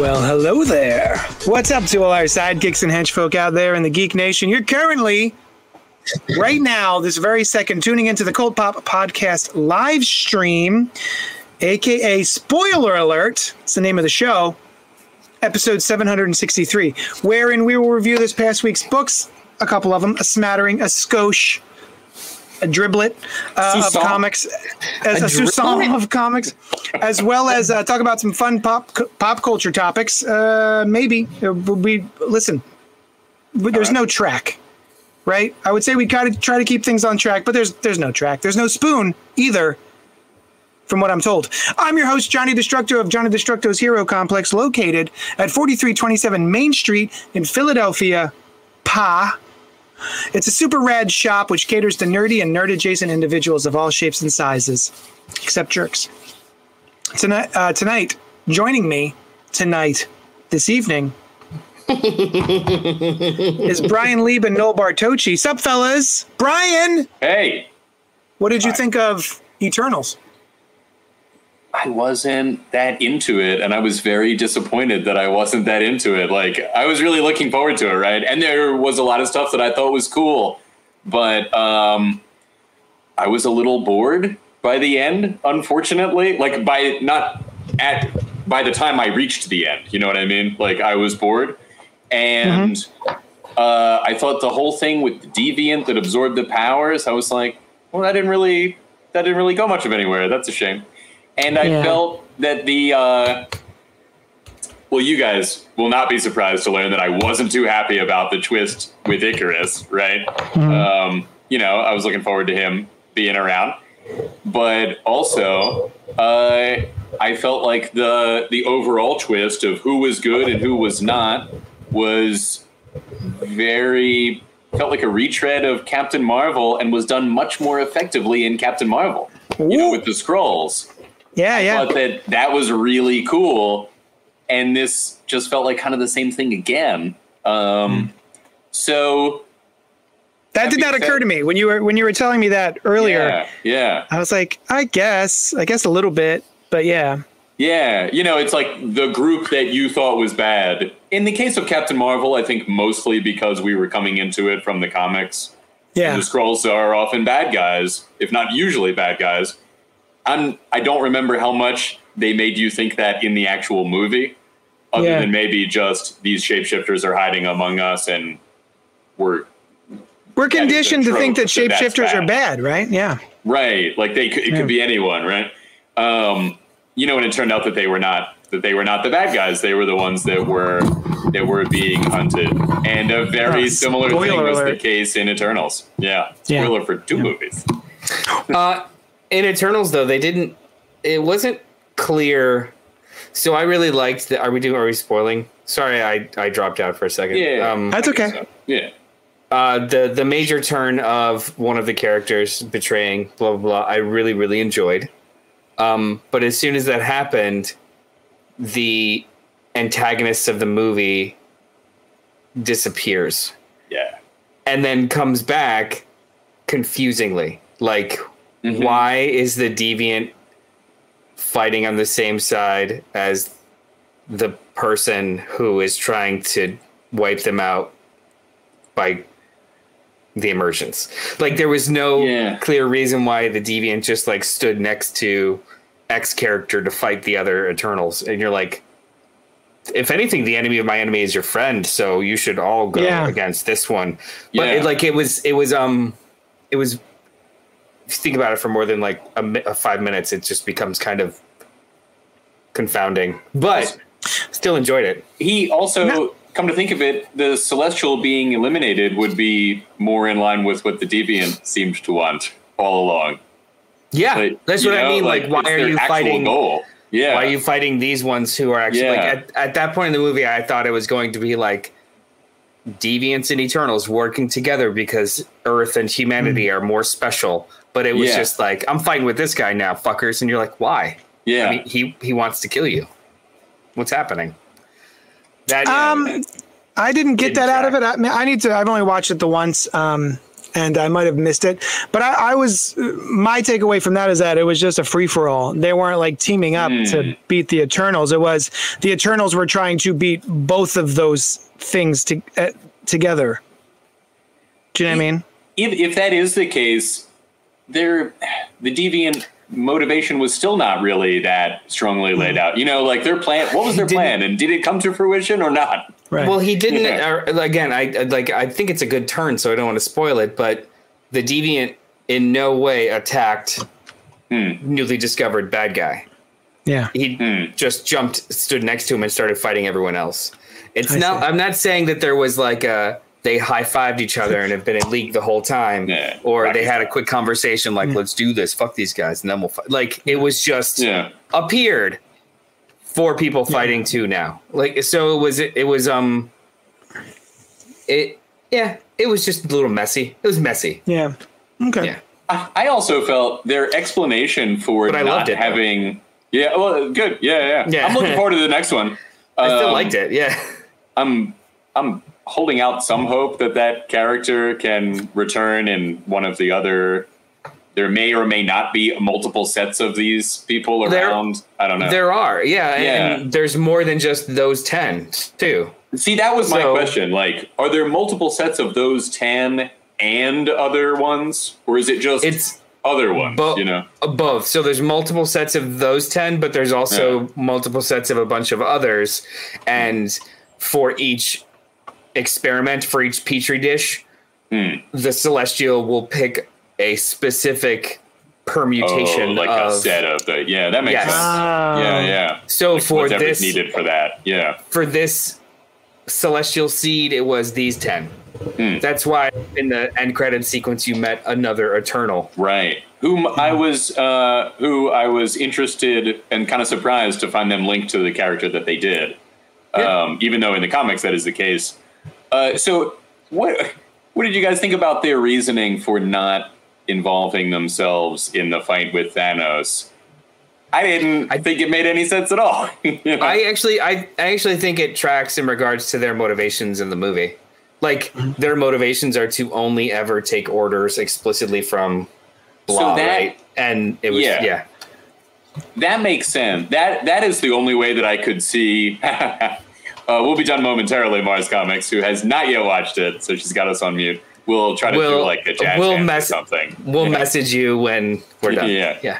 Well, hello there. What's up to all our sidekicks and henchfolk out there in the Geek Nation? You're currently, right now, this very second, tuning into the Cold Pop Podcast live stream, aka Spoiler Alert. It's the name of the show. Episode 763, wherein we will review this past week's books, a couple of them, a smattering, a skosh, a driblet uh, of comics, as a, sousson of comics, as well as uh, talk about some fun pop pop culture topics. Uh, maybe Uh, we listen. There's no track, right? I would say we gotta try to keep things on track, but there's there's no track. There's no spoon either. From what I'm told, I'm your host Johnny Destructo of Johnny Destructo's Hero Complex, located at 4327 Main Street in Philadelphia, Pa. It's a super rad shop which caters to nerdy and nerd adjacent individuals of all shapes and sizes, except jerks. Tonight, uh, tonight, joining me tonight, this evening, is Brian Lieb and Noel Bartocci. Sup, fellas? Brian, Hey, what did you think of Eternals? I wasn't that into it, and I was very disappointed that I wasn't that into it. Like, I was really looking forward to it, right? And there was a lot of stuff that I thought was cool, but um, I was a little bored by the end, unfortunately. Like, by not at by the time I reached the end, you know what I mean? Like, I was bored, and uh, I thought the whole thing with the deviant that absorbed the powers, I was like, well, that didn't really that didn't really go much of anywhere. That's a shame. And I Yeah. felt that the uh, well, you guys will not be surprised to learn that I wasn't too happy about the twist with Ikaris, right? Um, you know, I was looking forward to him being around, but also uh, I felt like the the overall twist of who was good and who was not was very felt like a retread of Captain Marvel and was done much more effectively in Captain Marvel. You know, with the Skrulls. Yeah, yeah. Thought that that was really cool, and this just felt like kind of the same thing again. Um, So That did not occur to me when you were when you were telling me that earlier. yeah, yeah, I was like, I guess, I guess a little bit, but yeah. yeah. You know, it's like the group that you thought was bad. In the case of Captain Marvel, I think mostly because we were coming into it from the comics. Yeah. The Skrulls are often bad guys, if not usually bad guys. I'm, I don't remember how much they made you think that in the actual movie, other Yeah. than maybe just these shapeshifters are hiding among us and we're We're conditioned to think that trope that that's shapeshifters are bad. bad, right? Yeah. right. Like they could, it Yeah. could be anyone, right? Um, you know, and it turned out that they were not that they were not the bad guys. They were the ones that were that were being hunted. And a very Oh, similar thing spoiler was the case in Eternals. Yeah, Yeah. spoiler for two movies. Uh, in Eternals, though, they didn't. It wasn't clear. So I really liked the. Are we doing? Are we spoiling? Sorry, I I dropped out for a second. Yeah. Um, That's okay. So, yeah. uh, the the major turn of one of the characters betraying blah blah blah. I really really enjoyed. Um, but as soon as that happened, the antagonist of the movie disappears Yeah. and then comes back confusingly. Like, Mm-hmm. why is the deviant fighting on the same side as the person who is trying to wipe them out by the emergence? Like, there was no Yeah. clear reason why the deviant just like stood next to X character to fight the other Eternals, and you're like. If anything, the enemy of my enemy is your friend, so you should all go Yeah. against this one. But Yeah. it, like it was, it was, um, it was. If you think about it for more than like a, a uh, five minutes, it just becomes kind of confounding. But still enjoyed it. He also, No. come to think of it, the celestial being eliminated would be more in line with what the deviant seemed to want all along. Yeah, But, that's you what I mean. Like, why are you fighting? Goal. Yeah. Why are you fighting these ones who are actually like Yeah. at, at that point in the movie? I thought it was going to be like deviants and eternals working together because Earth and humanity hmm. are more special. But it was Yeah. just like I'm fighting with this guy now, fuckers, and you're like, why? yeah. I mean, he he wants to kill you. What's happening? That Um, I didn't get Didn't that out of it. I, mean, I need to. I've only watched it the once, um, and I might have missed it. But I, I was my takeaway from that is that it was just a free for all. They weren't like teaming up Hmm. to beat the Eternals. It was the Eternals were trying to beat both of those things to, uh, together. Do you know what I mean? if if that is the case, there the deviant motivation was still not really that strongly laid out. You know, like their plan. What was their plan, and did it come to fruition or not? Right. Well, he didn't. Yeah. Or, again, I I- like. I think it's a good turn, so I don't want to spoil it. But the deviant in no way attacked Hmm. newly discovered bad guy. yeah. He Hmm. just jumped, stood next to him, and started fighting everyone else. It's I not. see. I'm not saying that there was like a they high fived each other and have been in league the whole time, Yeah, or Rocky they had a quick conversation like, "Let's do this. Fuck these guys," and then we'll fight. Like it was just Yeah. appeared four people fighting two now like so it was it was um it yeah it was just a little messy it was messy Yeah. Okay. yeah I I also felt their explanation for But I not loved it, though. having. Yeah. Well, good. Yeah, yeah. Yeah. I'm looking forward to the next one. i still Um, liked it yeah I'm I'm holding out some hope that that character can return in one of the other. There may or may not be multiple sets of these people There- around. I don't know. there are yeah, and- Yeah. and there's more than just those 10 too See, that was my So- question. Like, are there multiple sets of those ten and other ones, or is it just it's other ones? bo- you know. both so there's multiple sets of those 10 but there's also Yeah. multiple sets of a bunch of others and for each experiment for each petri dish Hmm. the celestial will pick a specific permutation Oh, like of a set of the yeah, that makes Yes. sense. Ah. yeah, yeah. so for Whatever's this needed for that. Yeah. for this celestial seed it was these 10 Hmm. that's why in the end credit sequence you met another eternal Right. Whom I was, uh, who I was interested and kind of surprised to find them linked to the character that they did. Yeah. Um, even though in the comics that is the case. Uh, so what, what did you guys think about their reasoning for not involving themselves in the fight with Thanos? I didn't I- think it made any sense at all. You know? I actually, I, I actually think it tracks in regards to their motivations in the movie. Like their motivations are to only ever take orders explicitly from blah, that- right? And it was, Yeah. yeah. That makes sense. That that is the only way that I could see. uh, we'll be done momentarily. Mars Comics, who has not yet watched it, so she's got us on mute. We'll try to do We'll- like a jazz we'll mess- or something. We'll Yeah. message you when we're done. Yeah. yeah.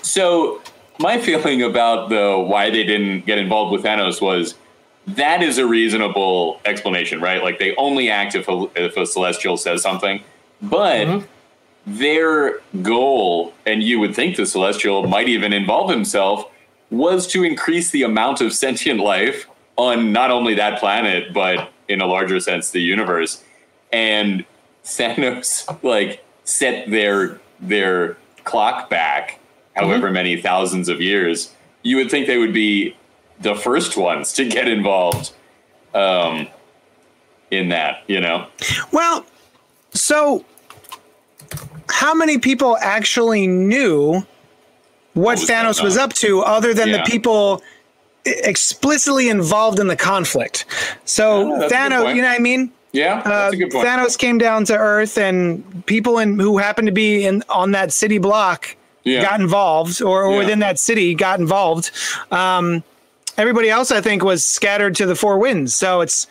So my feeling about the why they didn't get involved with Thanos was that is a reasonable explanation, right? Like they only act if a, if a celestial says something, but Mhm. their goal, and you would think the celestial might even involve himself, was to increase the amount of sentient life on not only that planet but in a larger sense the universe. And Thanos like set their their clock back however many thousands of years. You would think they would be the first ones to get involved um, in that, you know? Well, so how many people actually knew what was Thanos was up to other than Yeah. the people explicitly involved in the conflict? So Yeah, that's a good Thanos, you know what I mean? Yeah, Uh, that's a good point. Thanos came down to Earth, and people in, who happened to be in on that city block Yeah. got involved, or, or Yeah. within that city got involved. Um, everybody else, I think, was scattered to the four winds. So it's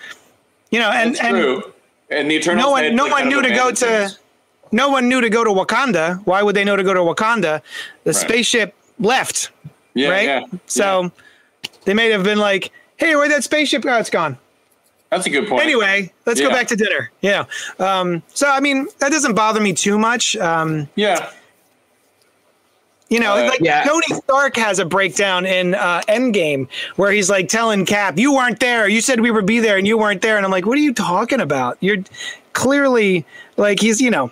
you know, and That's and true. And the Eternals no one no one knew to go abandoned to things. no one knew to go to Wakanda. Why would they know to go to Wakanda? The spaceship left, yeah, right? Yeah, so they may have been like, "Hey, where'd that spaceship go? It's gone." that's a good point. Anyway, let's go back to dinner. Yeah. Um, so I mean, that doesn't bother me too much. Um, yeah, you know, Uh, like yeah. Tony Stark has a breakdown in uh, Endgame where he's like telling Cap, "You weren't there. You said we would be there, and you weren't there." And I'm like, "What are you talking about? You're clearly like he's you know,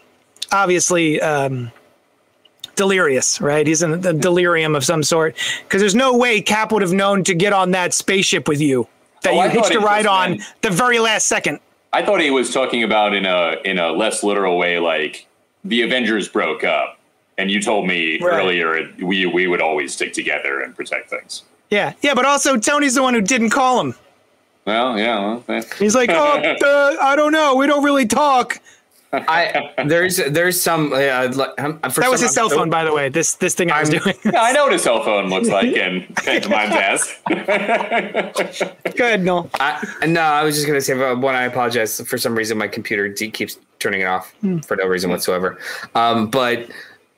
obviously." Um, delirious, right? He's in a delirium of some sort because there's no way Cap would have known to get on that spaceship with you that Oh, you hitched a ride on meant- the very last second. I thought he was talking about in a in a less literal way, like the Avengers broke up, and you told me Right. earlier we we would always stick together and protect things. Yeah, yeah, but also Tony's the one who didn't call him. Well, yeah, well, He's like, oh, uh, I don't know, we don't really talk. I there's there's some uh, That was his cell phone, by the way. This this thing I was I'm- doing. yeah, I know what a cell phone looks like, and pantomimes ass. Go ahead, Noel. I, no, I was just gonna say one. I apologize for some reason my computer de- keeps turning it off for no reason whatsoever. Um, but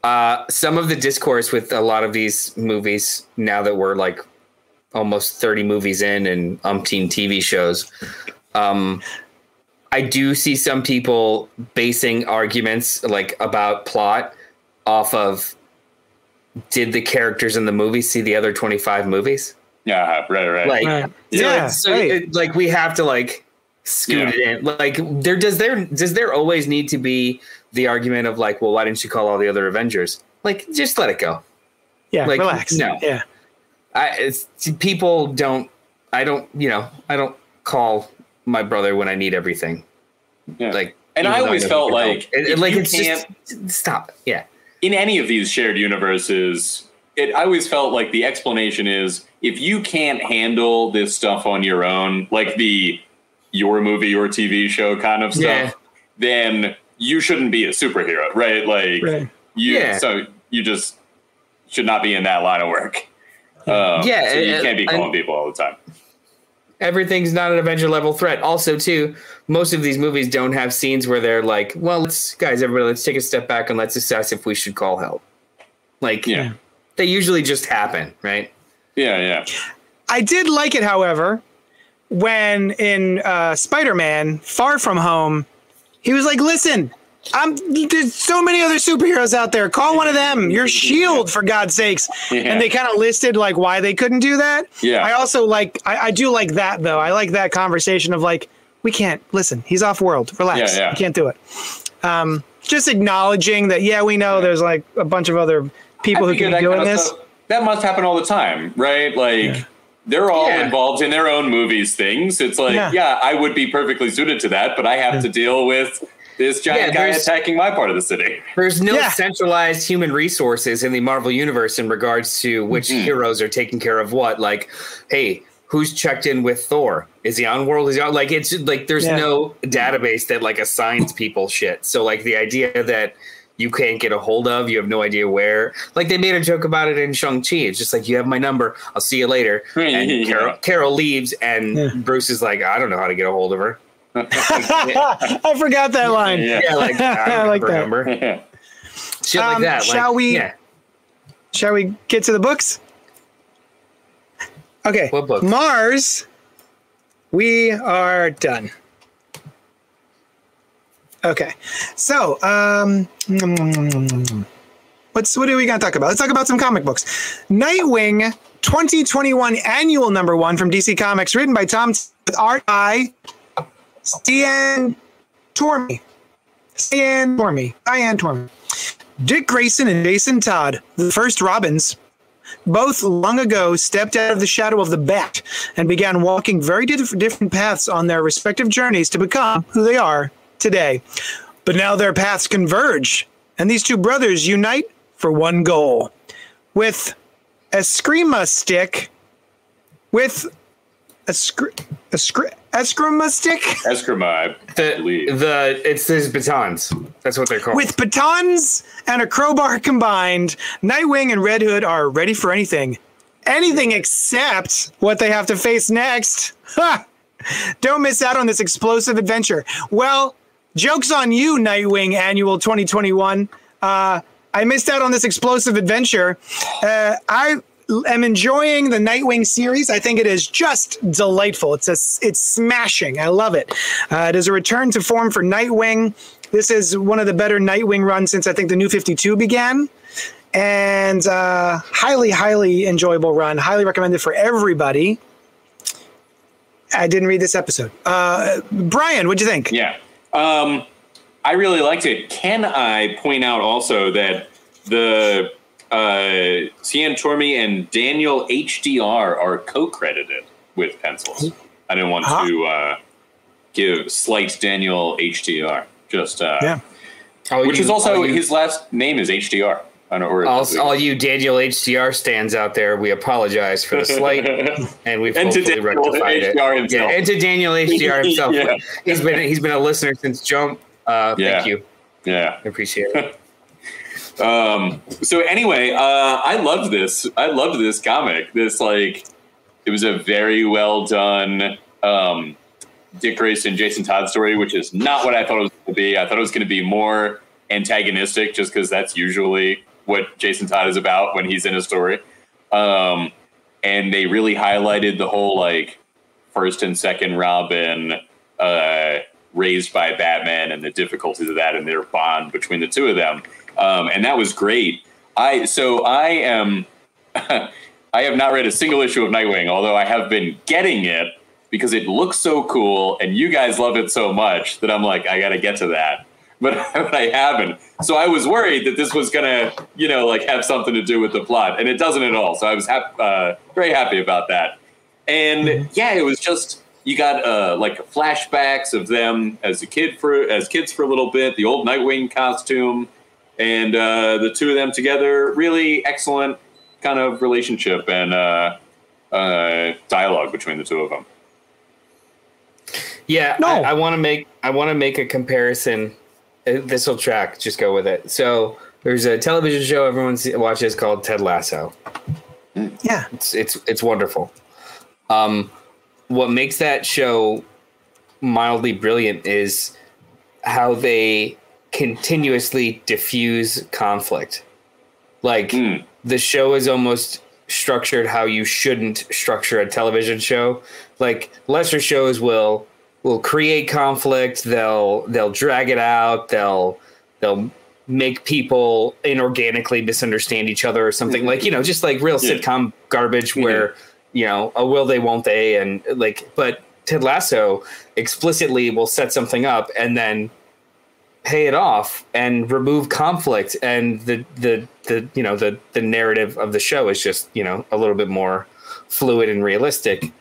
uh, some of the discourse with a lot of these movies now that we're like almost thirty movies in and umpteen TV shows, um, I do see some people basing arguments like about plot off of did the characters in the movie see the other twenty five movies? yeah, right, right. Like Right. so Yeah, it's- so right. it- like we have to like scoot Yeah. it in. Like there does there does there always need to be the argument of like, well, why didn't you call all the other Avengers? Like, just let it go. Yeah, Like, relax. no. Yeah. I it's people don't. I don't. You know. I don't call my brother when I need everything. Yeah. Like, And I always know he felt like It- it- like you it's just stop. Yeah. in any of these shared universes, it I always felt like the explanation is if you can't handle this stuff on your own, like the your movie, your TV show kind of stuff, Yeah. then you shouldn't be a superhero, right? Like Right. you Yeah. so you just should not be in that line of work. Um, Yeah, so you and- can't be calling and- people all the time. Everything's not an Avenger level threat. Also, too, most of these movies don't have scenes where they're like, "Well, let's guys, everybody, let's take a step back and let's assess if we should call help." Like, Yeah, they usually just happen, right? yeah, yeah. I did like it, however, when in uh, Spider-Man: Far From Home, he was like, "Listen, I'm there's so many other superheroes out there. Call one of them. Your Shield, for God's sakes." Yeah. And they kind of listed like why they couldn't do that. Yeah. I also like I, I do like that though. I like that conversation of like we can't listen. He's off world. Relax. Yeah, yeah. We can't do it. Um, just acknowledging that. Yeah, we know there's like a bunch of other people I who can be doing this. stuff- that must happen all the time, right? Like they're all Yeah. involved in their own movies things. It's like, Yeah. yeah. I would be perfectly suited to that, but I have to deal with this giant Yeah, guy there's- attacking my part of the city. There's no Yeah. centralized human resources in the Marvel universe in regards to which Mhm. heroes are taking care of what. Like, hey, who's checked in with Thor? Is he on world? Is he on like it's like there's Yeah. no database that like assigns people shit. So like the idea that you can't get a hold of, you have no idea where. Like they made a joke about it in Shang Chi. It's just like you have my number. I'll see you later. And Carol, Carol leaves, and Yeah. Bruce is like, I don't know how to get a hold of her. I forgot that line. Yeah. Yeah, like I, I like that. Shit like Um, that. shall we- Yeah. Shall we get to the books? Okay. What book? Mars. We are done. Okay. So, um, what's what are we gonna talk about? Let's talk about some comic books. Nightwing 2021 annual number one from DC Comics, written by Tom with art by Cian Tormey. Cian Tormey. Diane Tormey. Dick Grayson and Jason Todd, the first Robins, both long ago stepped out of the shadow of the bat and began walking very diff- different paths on their respective journeys to become who they are today. But now their paths converge, and these two brothers unite for one goal. With a Screama stick, with a, scr- a scr- Eskrima stick, Eskrima, I believe. The the it's his batons. That's what they're called. With batons and a crowbar combined, Nightwing and Red Hood are ready for anything. Anything except what they have to face next. Ha! Don't miss out on this explosive adventure. Well, joke's on you, Nightwing Annual 2021. Uh, I missed out on this explosive adventure. Uh, I am enjoying the Nightwing series. I think it is just delightful. It's a, it's smashing. I love it. Uh, it is a return to form for Nightwing. This is one of the better Nightwing runs since I think the New 52 began. And uh, highly, highly enjoyable run. Highly recommended for everybody. I didn't read this episode. Uh, Brian, what'd you think? Yeah. Um, I really liked it. Can I point out also that the uh, Cian Tormey and Daniel HDR are co-credited with pencils. I didn't want Ah. to uh, give slight Daniel HDR. Just uh, Yeah. All which you- is also all you, his last name is HDR. I don't know. Or all, all you Daniel HDR stands out there. We apologize for the slight, and we've And hopefully Daniel rectified it. HDR himself. Yeah, and to Daniel HDR himself. Yeah. He's been he's been a listener since Jump. Uh, Yeah. Thank you. yeah. I appreciate it. Um, so anyway, uh, I loved this. I loved this comic. This like, it was a very well done um, Dick Grayson, Jason Todd story, which is not what I thought it was going to be. I thought it was going to be more antagonistic, just because that's usually what Jason Todd is about when he's in a story. Um, and they really highlighted the whole like first and second Robin uh, raised by Batman and the difficulties of that and their bond between the two of them. Um, and that was great. I so I am I have not read a single issue of Nightwing, although I have been getting it because it looks so cool and you guys love it so much that I'm like I got to get to that. But, but I haven't. So I was worried that this was gonna, you know, like have something to do with the plot, and it doesn't at all. So I was hap- uh, very happy about that. And yeah, it was just you got uh, like flashbacks of them as a kid for as kids for a little bit, the old Nightwing costume, and uh, the two of them together. Really excellent kind of relationship and uh, uh, dialogue between the two of them. Yeah, No. I, I want to make I want to make a comparison. This will track. Just go with it. So there's a television show everyone se- watches called Ted Lasso. Yeah. It's it's it's wonderful. Um, what makes that show mildly brilliant is how they continuously diffuse conflict. Like Hmm. the show is almost structured how you shouldn't structure a television show. Like lesser shows will will create conflict, they'll they'll drag it out, they'll they'll make people inorganically misunderstand each other or something like, you know, just like real Yeah. sitcom garbage where, you know, a will they won't they and like but Ted Lasso explicitly will set something up and then pay it off and remove conflict. And the the the you know the the narrative of the show is just you know a little bit more fluid and realistic.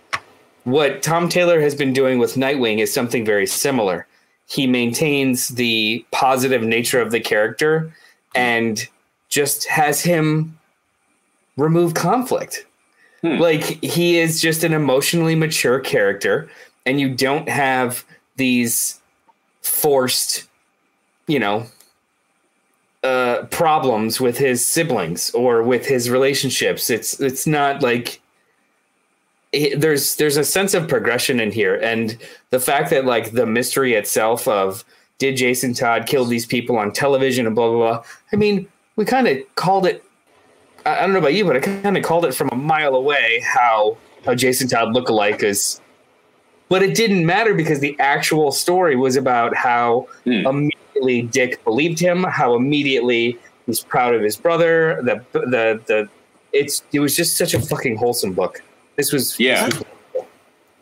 What tom taylor has been doing with nightwing is something very similar. He maintains the positive nature of the character and just has him remove conflict. Hmm. Like he is just an emotionally mature character and you don't have these forced you know uh problems with his siblings or with his relationships. It's it's not like it, there's there's a sense of progression in here. And the fact that like the mystery itself of did Jason Todd kill these people on television and blah blah blah. I mean we kind of called it I I don't know about you but I kind of called it from a mile away how how Jason Todd look alike is. But it didn't matter because the actual story was about how Hmm. Immediately Dick believed him, how immediately he's proud of his brother. The the the it's it was just such a fucking wholesome book. This was Yeah. this was-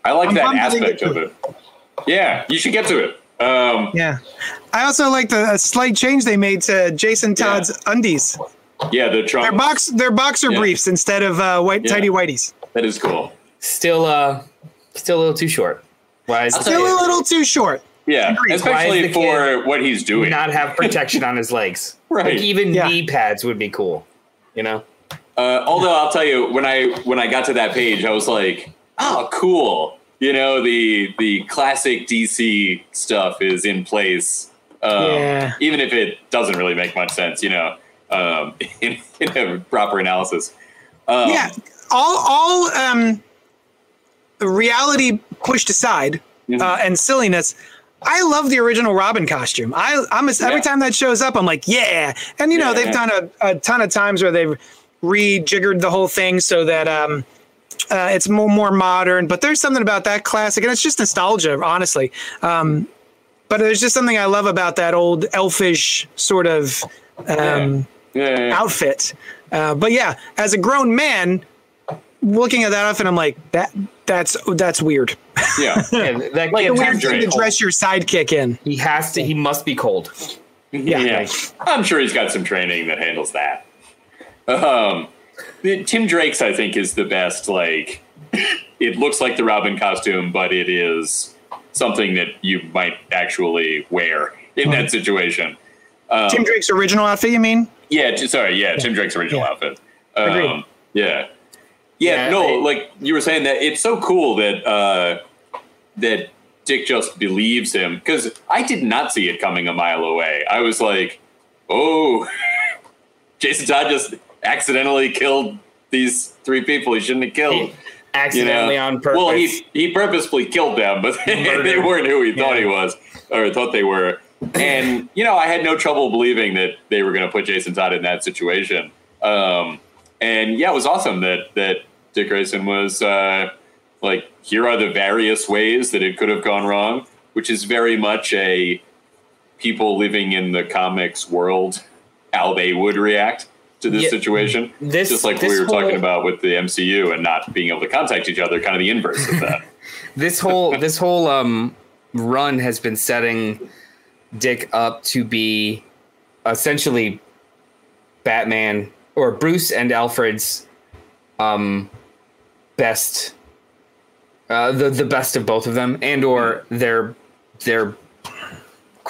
I like I'm that bummed I didn't aspect of to it. Yeah, you should get to it. Um, Yeah. I also like the a slight change they made to Jason Todd's undies. yeah, the Trump. Their box, their boxer Yeah. briefs instead of uh, white Yeah. tidy whiteys. that is cool. still uh still a little too short. Why is I'll the tell Still a little too short. Yeah, Agreed. Why is especially for what he's doing. not have protection on his legs? Right. Like even Yeah. knee pads would be cool. You know? Uh, although I'll tell you, when I when I got to that page, I was like, "Oh, cool!" You know, the the classic DC stuff is in place, um, Yeah. even if it doesn't really make much sense. You know, um, in, in a proper analysis. Um, yeah. All all um, reality pushed aside Mhm. uh, and silliness. I love the original Robin costume. I I'm a, every Yeah. time that shows up, I'm like, yeah. And you know, Yeah. they've done a, a ton of times where they've rejiggered the whole thing so that um, uh, it's more more modern. But there's something about that classic, and it's just nostalgia, honestly. Um, but there's just something I love about that old elfish sort of um, yeah. outfit. Uh, but yeah, as a grown man, looking at that outfit, I'm like, that that's that's weird. yeah. Yeah, that Like kid a weird thing to dress your sidekick in. He has to he must be cold. Yeah, I'm sure he's got some training that handles that. Um, Tim Drake's, I think, is the best. Like, it looks like the Robin costume, but it is something that you might actually wear in that situation. Tim Drake's original outfit, you mean? Yeah, t- sorry, yeah, Tim Drake's original Yeah. outfit. Um, yeah. Yeah, Yeah, no, I- like you were saying that it's so cool that uh, that Dick just believes him because I did not see it coming a mile away. I was like, oh, Jason Todd just accidentally killed these three people he shouldn't have killed. He accidentally you know? on purpose. Well, he he purposefully killed them, but they, they weren't who he thought Yeah. he was or thought they were. And you know, I had no trouble believing that they were going to put Jason Todd in that situation. Um, and yeah, it was awesome that that Dick Grayson was uh, like, here are the various ways that it could have gone wrong, which is very much a people living in the comics world how they would react to this Yeah, situation. this- just like this we were talking about with the MCU and not being able to contact each other, kind of the inverse of that. this whole this whole um run has been setting Dick up to be essentially Batman or Bruce and Alfred's um best uh the the best of both of them and or their their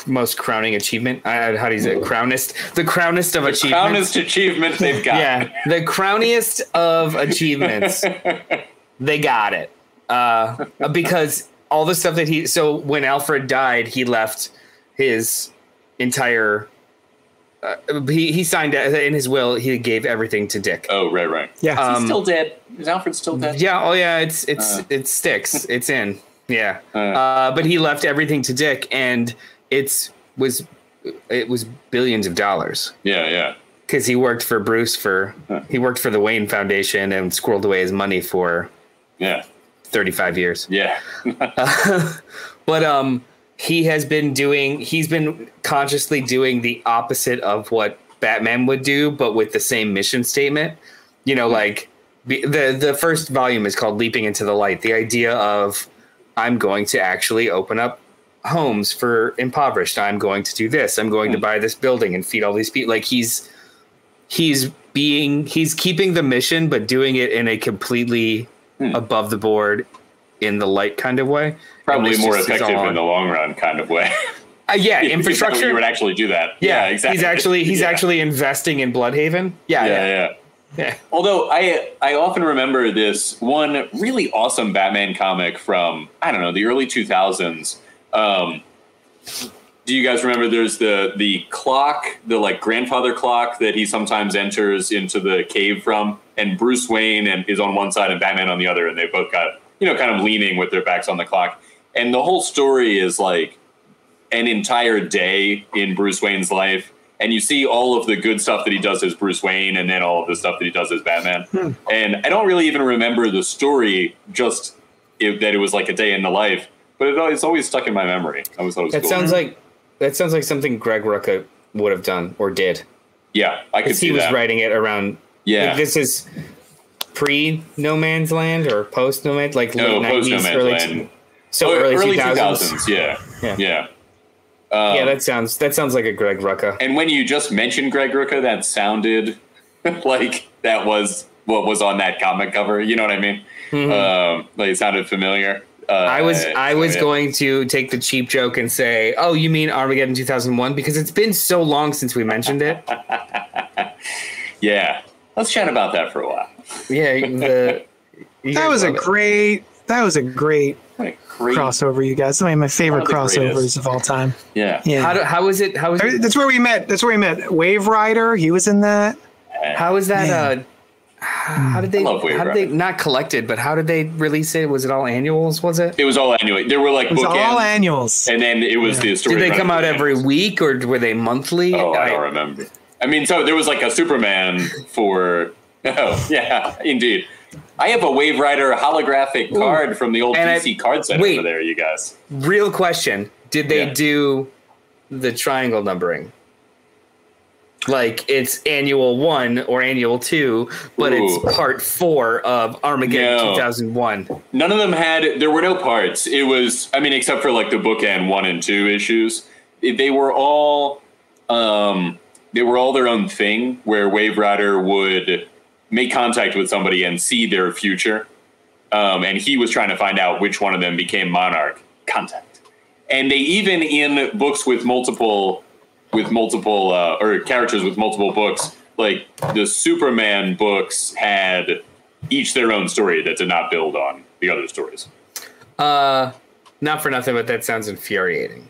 most crowning achievement uh, how do you say it? crownest the crownest of achievements Proudest achievement they've got. yeah the crowniest of achievements they got it uh because all the stuff that he so when alfred died he left his entire uh, he, he signed in his will he gave everything to dick Oh, right, right. Yeah. Um, still dead. Is Alfred still dead? yeah oh yeah it's it's Uh. it sticks it's in yeah Uh. uh but he left everything to dick and it's was it was billions of dollars Yeah, yeah. because he worked for Bruce for Huh. he worked for the Wayne Foundation and squirreled away his money for Yeah. 35 years. Yeah. But um he has been doing he's been consciously doing the opposite of what Batman would do but with the same mission statement. You know hmm. like the the, first volume is called Leaping into the Light. The idea of I'm going to actually open up homes for impoverished. I'm going to do this. I'm going to hmm. buy this building and feed all these people. Like he's he's being he's keeping the mission but doing it in a completely hmm. above the board in the light kind of way. Probably more effective in the long run, kind of way. Uh, yeah, You infrastructure. would actually do that. yeah, exactly. He's actually he's Yeah. actually investing in Blüdhaven. Yeah, Yeah, yeah, yeah. yeah. Although I I often remember this one really awesome Batman comic from I don't know the early two thousands. Um, do you guys remember? There's the the clock, the like grandfather clock that he sometimes enters into the cave from, and Bruce Wayne and is on one side and Batman on the other, and they both got you know kind of leaning with their backs on the clock. And the whole story is like an entire day in Bruce Wayne's life. And you see all of the good stuff that he does as Bruce Wayne and then all of the stuff that he does as Batman. Hmm. And I don't really even remember the story, just it, that it was like a day in the life. But it, it's always stuck in my memory. I always thought it was That cool. sounds like that sounds like something Greg Rucka would have done or did. yeah, I could Because see he was that. writing it around. Yeah. like, this is pre No Man's Land or post No Man's like no, late post No nineties, Man's early Land. So Oh, early two thousands. 2000s, Yeah. Yeah. Yeah. Um, Yeah, that sounds that sounds like a Greg Rucka. And when you just mentioned Greg Rucka, that sounded like that was what was on that comic cover. You know what I mean? Um, like it sounded familiar. Uh, Mm-hmm. I was I was yeah. going to take the cheap joke and say, "Oh, you mean Armageddon 2001?" Because it's been so long since we mentioned it. Yeah, let's chat about that for a while. Yeah, the That was a it. great. That was a great What a great, crossover, you guys. Some of my favorite One of crossovers greatest. of all time. yeah. Yeah. How do, how is it? How is it? That's where we met. That's where we met. Waverider. He was in that. How is that? Man. Uh, how did they? Love Wave how did they Rider. not collected? But how did they release it? Was it all annuals? Was it? It was all annual. There were like It was all annuals. and then it was the story. Did they come out through every annuals. week or were they monthly? Oh, I don't remember. I mean, so there was like a Superman for. Oh, yeah, indeed. I have a Waverider holographic card from the old And I- DC card set wait. over there, you guys. Real question: Did they Yeah. do the triangle numbering? Like it's annual one or annual two, but Ooh. it's part four of Armageddon No. 2001. None of them had. There were no parts. It was. I mean, except for like the bookend one and two issues. They were all um, they were all their own thing. Where Waverider would make contact with somebody and see their future, um, and he was trying to find out which one of them became Monarch. Contact, and they even in books with multiple with multiple uh, or characters with multiple books, like the Superman books had each their own story that did not build on the other stories. Uh, not for nothing, but that sounds infuriating.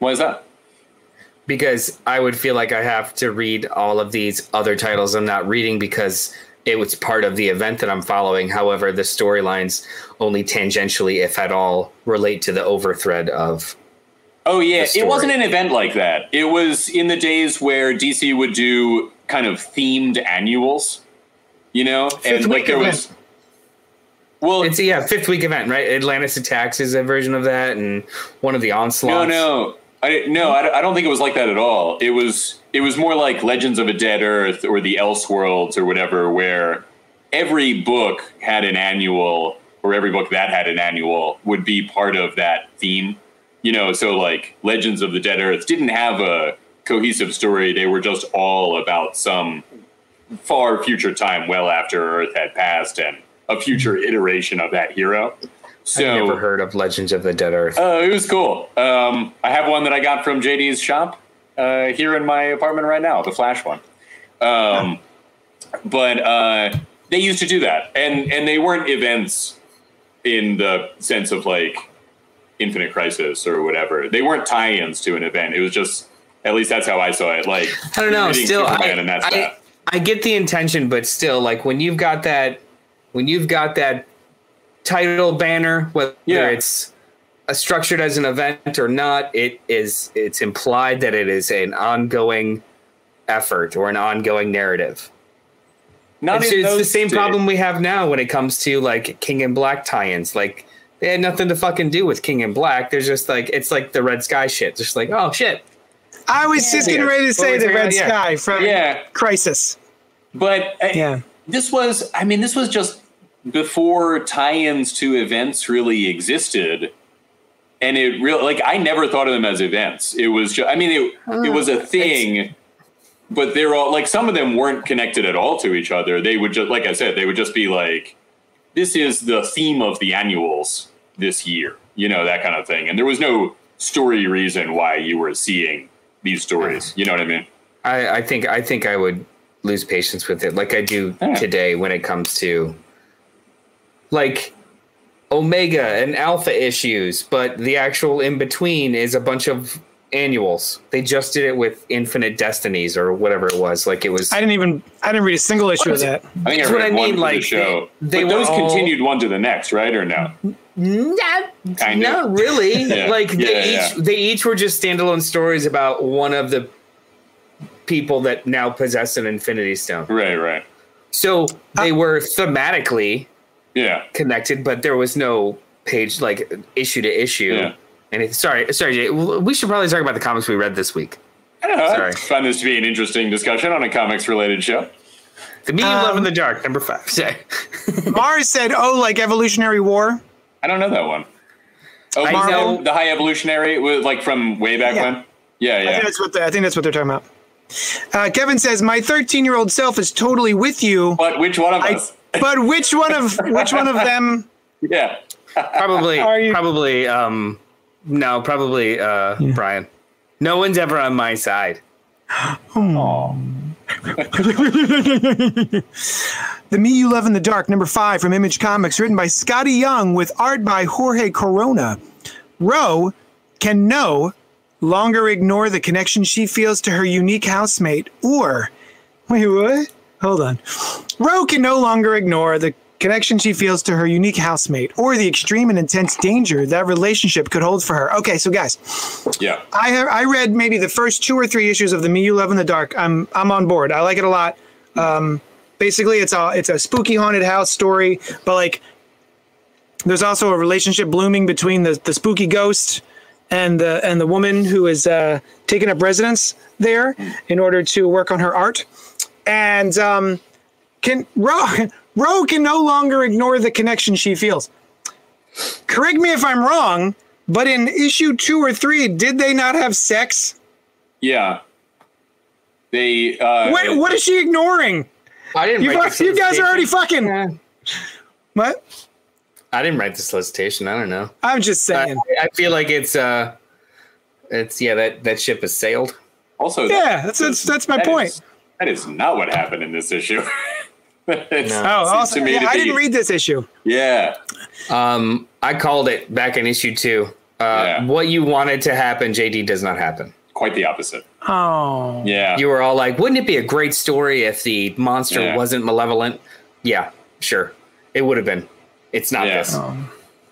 Why is that? because I would feel like I have to read all of these other titles I'm not reading because it was part of the event that I'm following. However, the storylines only tangentially, if at all, relate to the overthread of. Oh yeah, the it wasn't an event like that. It was in the days where DC would do kind of themed annuals, you know, and like week there event. was. Well, It's a yeah, fifth week event, right? Atlantis Attacks is a version of that, and one of the no, onslaughts. no, I no, I, I don't think it was like that at all. It was it was more like Legends of a Dead Earth or the Elseworlds or whatever, where every book had an annual, or every book that had an annual would be part of that theme. You know, so like Legends of the Dead Earth didn't have a cohesive story. They were just all about some far future time, well after Earth had passed, and a future iteration of that hero. So I've never heard of Legends of the Dead Earth. Oh, it was cool. Um, I have one that I got from JD's shop uh, here in my apartment right now, the Flash one. Um, But uh, they used to do that, and and they weren't events in the sense of like Infinite Crisis or whatever. They weren't tie-ins to an event. It was just, at least that's how I saw it. Like I don't know. Still, I, Superman and that's I, that. I get the intention, but still, like when you've got that, when you've got that title banner, whether Yeah. it's uh, structured as an event or not, it is it's implied that it is an ongoing effort or an ongoing narrative. Not It's, it's the same days. problem we have now when it comes to like King in Black tie-ins. Like they had nothing to fucking do with King in Black. There's just like it's like the Red Sky shit. Just like oh shit. I was just getting ready to say the Red gonna- yeah. Sky from Yeah. Crisis. But uh, Yeah. this was, I mean, this was just before tie-ins to events really existed. And it really, like, I never thought of them as events. It was just, I mean, it, it hmm. was a thing, but they're all, like, some of them weren't connected at all to each other. They would just, like I said, they would just be like, this is the theme of the annuals this year, you know, that kind of thing. And there was no story reason why you were seeing these stories. Hmm. You know what I mean? I, I think I think I would lose patience with it, like I do Yeah. today when it comes to like Omega and Alpha issues, but the actual in between is a bunch of annuals. They just did it with Infinite Destinies or whatever it was. Like it was. I didn't even I didn't read a single issue of that. I think That's I what read I one mean, like, the show. they- they but those all- continued one to the next, right? Or no? Not, Kind of. not really. Yeah. Like they Yeah, each yeah. they each were just standalone stories about one of the people that now possess an Infinity Stone. Right, right. So they uh, were thematically Yeah. connected, but there was no page like issue to issue. Yeah. And it, sorry, sorry, Jay. We should probably talk about the comics we read this week. I don't know. Sorry. I find this to be an interesting discussion on a comics related show. The Me You Love Um, in the Dark, number five. Sorry. Mars said, "Oh, like Evolutionary War." I don't know that one. Oh, I was that know- the high evolutionary was like from way back Yeah. when. Yeah, I yeah. think that's what the, I think that's what they're talking about. Uh, Kevin says, "My 13 year old self is totally with you, But which one of I, us? But which one of which one of them?" yeah. Probably, Are you- probably, um, no, probably, uh, Brian. No one's ever on my side. The Me You Love in the Dark, number five from Image Comics, written by Skottie Young with art by Jorge Corona. Ro can no longer ignore the connection she feels to her unique housemate, or wait, what? Hold on. Ro can no longer ignore the connection she feels to her unique housemate, or the extreme and intense danger that relationship could hold for her. Okay, so guys, Yeah. I have I read maybe the first two or three issues of the Me You Love in the Dark. I'm I'm on board. I like it a lot. Um, basically, it's a it's a spooky haunted house story, but like there's also a relationship blooming between the the spooky ghost and the and the woman who is uh, taking up residence there in order to work on her art. And um, can Ro Ro can no longer ignore the connection she feels. Correct me if I'm wrong, but in issue two or three, did they not have sex? Yeah. They uh, Wait, what is she ignoring? I didn't. You, write you guys are already solicitation. fucking. What? I didn't write the solicitation. I don't know. I'm just I, saying. I feel like it's uh, it's yeah that that ship has sailed. Also, Yeah, that's that's that's my that point. is- that is not what happened in this issue. No. Oh, also, to me yeah, to I be- didn't read this issue. Yeah, Um, I called it back in issue two. Uh, Yeah. What you wanted to happen, JD, does not happen. quite the opposite. Oh, Yeah, You were all like, "Wouldn't it be a great story if the monster Yeah. wasn't malevolent?" Yeah, sure, it would have been. It's not Yeah. this.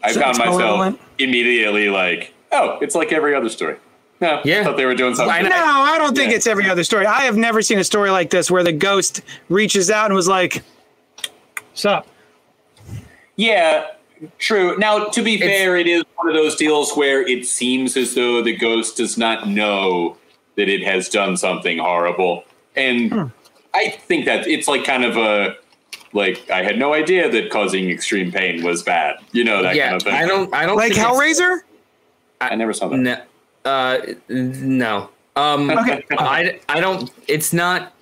I So found myself malevolent? immediately like, oh, it's like every other story. No, Yeah. thought they were doing something. No, I don't think Yeah. it's every other story. I have never seen a story like this where the ghost reaches out and was like, "Sup." Yeah, true. Now, to be fair, it is one of those deals where it seems as though the ghost does not know that it has done something horrible, and Hmm. I think that it's like kind of a like I had no idea that causing extreme pain was bad. You know that yeah, kind of thing. I don't. I don't Like think it's- Hellraiser? I never saw that. No, uh, no. Um, Okay. I, I don't. It's not.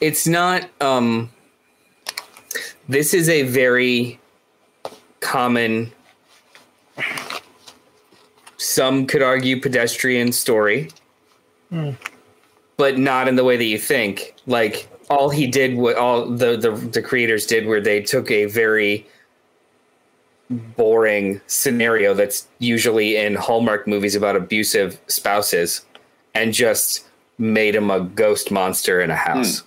It's not. Um, this is a very common. Some could argue pedestrian story, but not in the way that you think. Like all he did, what all the, the the creators did, where they took a very boring scenario that's usually in Hallmark movies about abusive spouses and just made him a ghost monster in a house.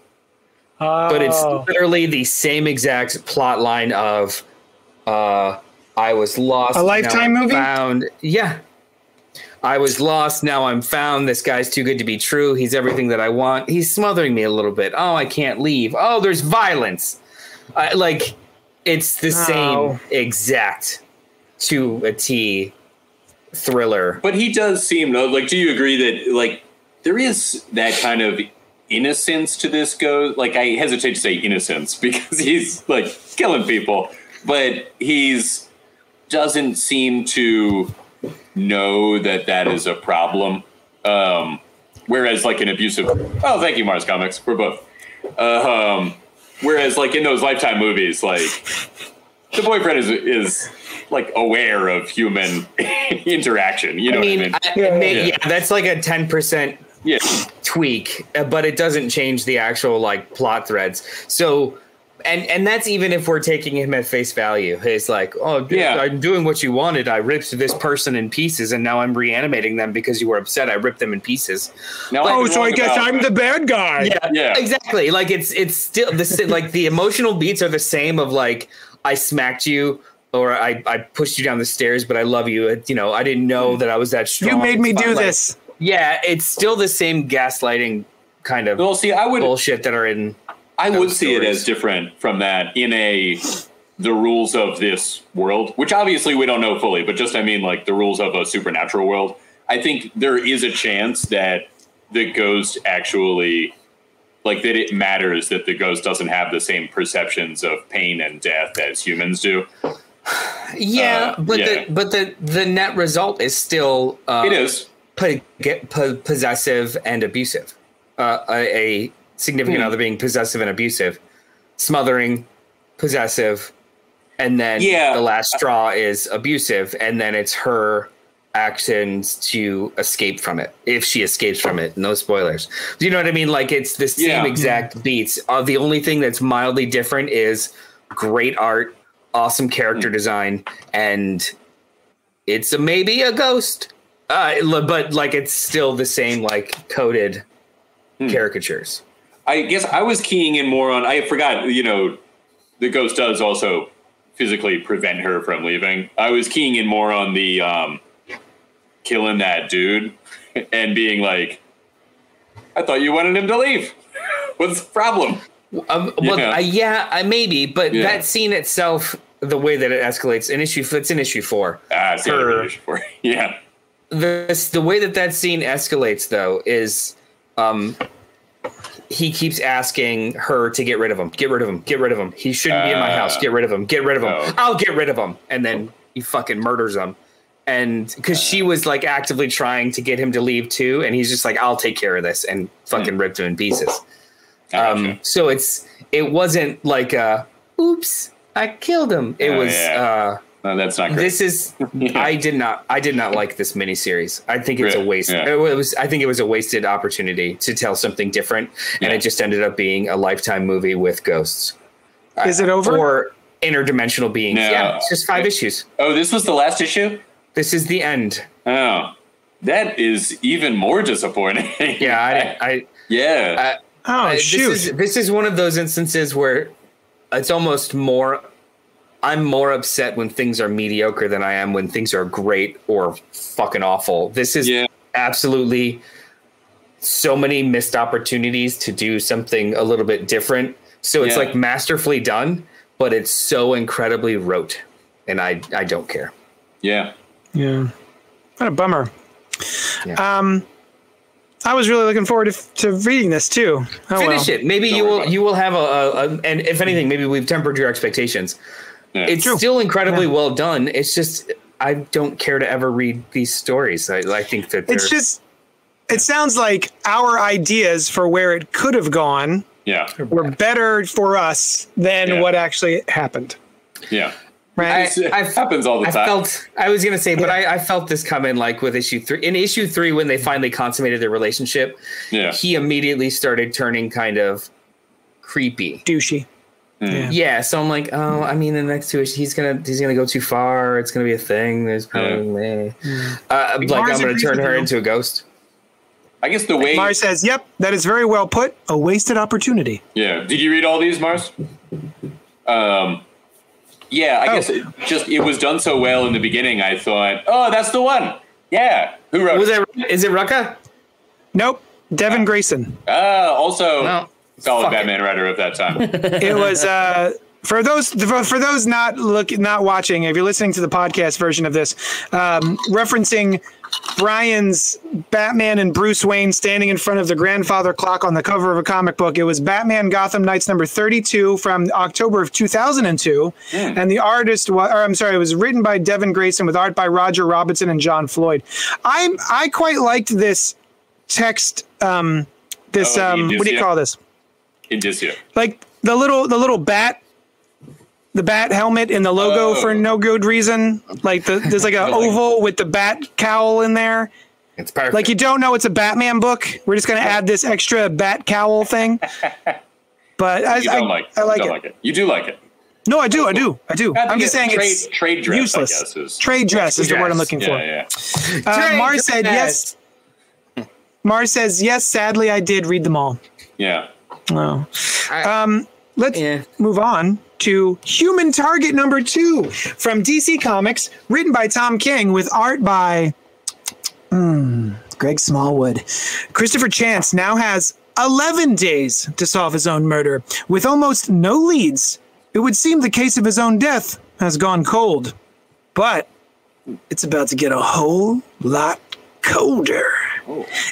But it's Oh. literally the same exact plot line of uh I was lost. A now Lifetime I'm movie? Found. Yeah. I was lost, now I'm found. This guy's too good to be true. He's everything that I want. He's smothering me a little bit. Oh, I can't leave. Oh, there's violence. I, like it's the Oh. same exact to a T thriller. But he does seem though. Like, do you agree that like there is that kind of innocence to this ghost? Like, I hesitate to say innocence because he's like killing people, but he's doesn't seem to know that that is a problem. Um, whereas, like an abusive. Oh, thank you, Mars Comics. We're both. Uh, um, whereas, like in those Lifetime movies, like the boyfriend is is like aware of human interaction. You know I mean, what I mean? I, Yeah. may- Yeah. yeah, that's like a ten percent yeah. tweak, uh, but it doesn't change the actual like plot threads. So, and and that's even if we're taking him at face value. It's like, oh, Yeah. I'm doing what you wanted. I ripped this person in pieces, and now I'm reanimating them because you were upset. I ripped them in pieces. Now, Oh, so I guess about- I'm the bad guy. Yeah, Yeah. exactly. Like it's it's still the like the emotional beats are the same. Of like, I smacked you. Or I, I pushed you down the stairs, but I love you. You know, I didn't know that I was that strong. You made me do Like, this. Yeah, it's still the same gaslighting kind of Well, see, I would bullshit that are in. I would those see it as different from that in a the rules of this world, which obviously we don't know fully, but just I mean like the rules of a supernatural world. I think there is a chance that the ghost actually like that it matters that the ghost doesn't have the same perceptions of pain and death as humans do. Yeah, Uh, but yeah. the but the the net result is still uh, It is. po- get po- possessive and abusive. Uh, a, a significant Hmm. other being possessive and abusive, smothering, possessive, and then Yeah. the last straw is abusive, and then it's her actions to escape from it if she escapes from it. No spoilers. Do you know what I mean? Like it's the same Yeah. exact beats. Uh, the only thing that's mildly different is great art, awesome character design, and it's a, maybe a ghost. Uh, but like it's still the same like coded caricatures. I guess I was keying in more on. I forgot, you know, the ghost does also physically prevent her from leaving. I was keying in more on the um, killing that dude and being like, I thought you wanted him to leave. What's the problem? Um, well, Yeah. yeah, yeah I, maybe, but Yeah. that scene itself, the way that it escalates, an issue, it's an issue four. Ah, see, Her- issue four. yeah. This, the way that that scene escalates, though, is um, he keeps asking her to get rid of him, get rid of him, get rid of him. He shouldn't be in my Uh, house. Get rid of him, get rid of him. oh. I'll get rid of him, and then he fucking murders him. and because she was like actively trying to get him to leave too, and he's just like, "I'll take care of this," and fucking ripped him in pieces. Um, so it's it wasn't like a "oops, I killed him." It Oh, was. yeah. uh No, that's not great. this is I did not I did not like this miniseries. I think it's a waste. Yeah. It was I think it was a wasted opportunity to tell something different, and Yeah. it just ended up being a lifetime movie with ghosts Is it over? or interdimensional beings. No. Yeah, it's just five It- issues. oh, this was the last issue. This is the end. Oh, that is even more disappointing. Yeah, I, I yeah. oh I- shoot! This is, this is one of those instances where it's almost more. I'm more upset when things are mediocre than I am when things are great or fucking awful. This is Yeah. absolutely so many missed opportunities to do something a little bit different. So it's Yeah. like masterfully done, but it's so incredibly rote, and I I don't care. yeah. yeah, what a bummer. Yeah. Um, I was really looking forward to, to reading this too. Oh, Finish well. it. Maybe Don't you will you will have a, a, a and if anything, maybe we've tempered your expectations. Yeah. it's True. still incredibly well done. It's just I don't care to ever read these stories. I, I think that It's just. It sounds like our ideas for where it could have gone yeah. were better for us than Yeah. what actually happened. Yeah. Right? It I've- happens all the I time. felt I was gonna say, but I, I felt this coming like with issue three. In issue three, when they finally consummated their relationship, yeah. he immediately started turning kind of creepy. Douchey. Yeah. Yeah, so I'm like, oh, I mean, the next two issues, he's gonna he's gonna go too far. It's gonna be a thing. There's probably uh, like I'm gonna turn her into a ghost. I guess the way. Mars says, "Yep, that is very well put. A wasted opportunity." Yeah. Did you read all these, Mars? Um. Yeah, I Oh. guess it just it was done so well in the beginning. I thought, oh, that's the one. Yeah. Who wrote? Was it? it? Is it Rucka? Nope, Devin Grayson. Ah, also No. Solid Fuck it. Batman writer of that time. It was uh, for those for, those not look not watching. If you're listening to the podcast version of this, um, referencing Brian's Batman and Bruce Wayne standing in front of the grandfather clock on the cover of a comic book. It was Batman Gotham Knights number 32 from October of 2002, and the artist was, or I'm sorry, it was written by Devin Grayson with art by Roger Robinson and John Floyd. I I quite liked this text. Um, this Oh, um, what do you call this? Indicia. like the little the little bat the bat helmet in the logo Oh. for no good reason like the, there's like an oval with the bat cowl in there It's perfect. like you don't know it's a batman book we're just going to add this extra bat cowl thing but i, You I, don't like. I like don't it. like it. You do like it. no i do i do i do I i'm just saying trade, it's trade dress. useless I guess is. trade dress is the word i'm looking Yeah, for yeah. uh, Trade mars said yes mars says yes sadly i did read them all Yeah. Oh. Um let's Yeah. move on to Human Target number two from DC Comics, written by Tom King with art by hmm, Greg Smallwood. Christopher Chance now has 11 days to solve his own murder with almost no leads. It would seem the case of his own death has gone cold, but it's about to get a whole lot colder.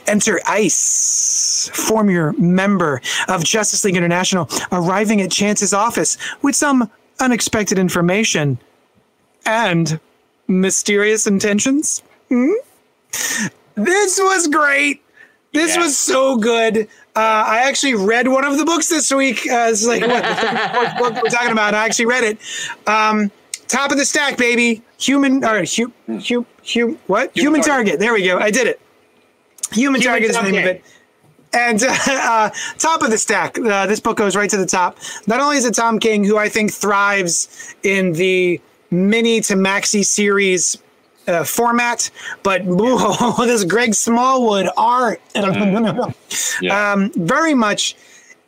Enter Ice, former member of Justice League International, arriving at Chance's office with some unexpected information and mysterious intentions. Hmm? This was great. This was so good. Uh, I actually read one of the books this week. Uh, it's like what the third, fourth book we're talking about. I actually read it. Um, top of the stack, baby. Human or hu, hu, hu, what? Human, Target. target. There we go. I did it. Human, Target is the name of it. And uh, top of the stack, uh, this book goes right to the top. Not only is it Tom King, who I think thrives in the mini to maxi series uh, format, but whoa, this Greg Smallwood art, Yeah. um, very much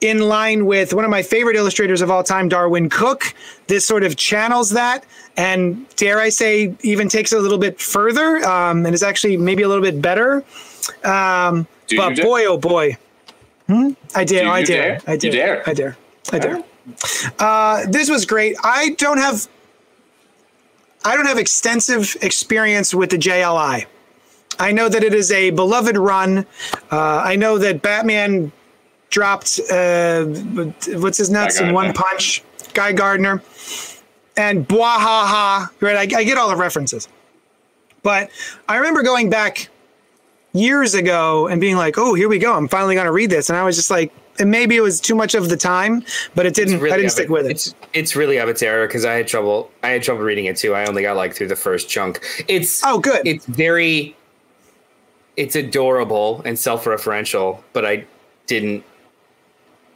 in line with one of my favorite illustrators of all time, Darwyn Cooke. This sort of channels that, and dare I say, even takes it a little bit further, um, and is actually maybe a little bit better. Um, Do but dare? boy, oh boy, hmm? I dare, I dare, dare? I dare, dare? I dare, I dare. Uh, this was great. I don't have, I don't have extensive experience with the JLI. I know that it is a beloved run. Uh, I know that Batman dropped uh, what's his nuts in one punch, Guy Gardner, and Bwahaha. Right, I, I get all the references. But I remember going back years ago and being like, "Oh, here we go! I'm finally going to read this," and I was just like, and maybe it was too much of the time, but it didn't. Really I didn't of stick with it. It's it's really of its era because I had trouble. I had trouble reading it too. I only got like through the first chunk. It's Oh, good. It's very. It's adorable and self-referential, but I didn't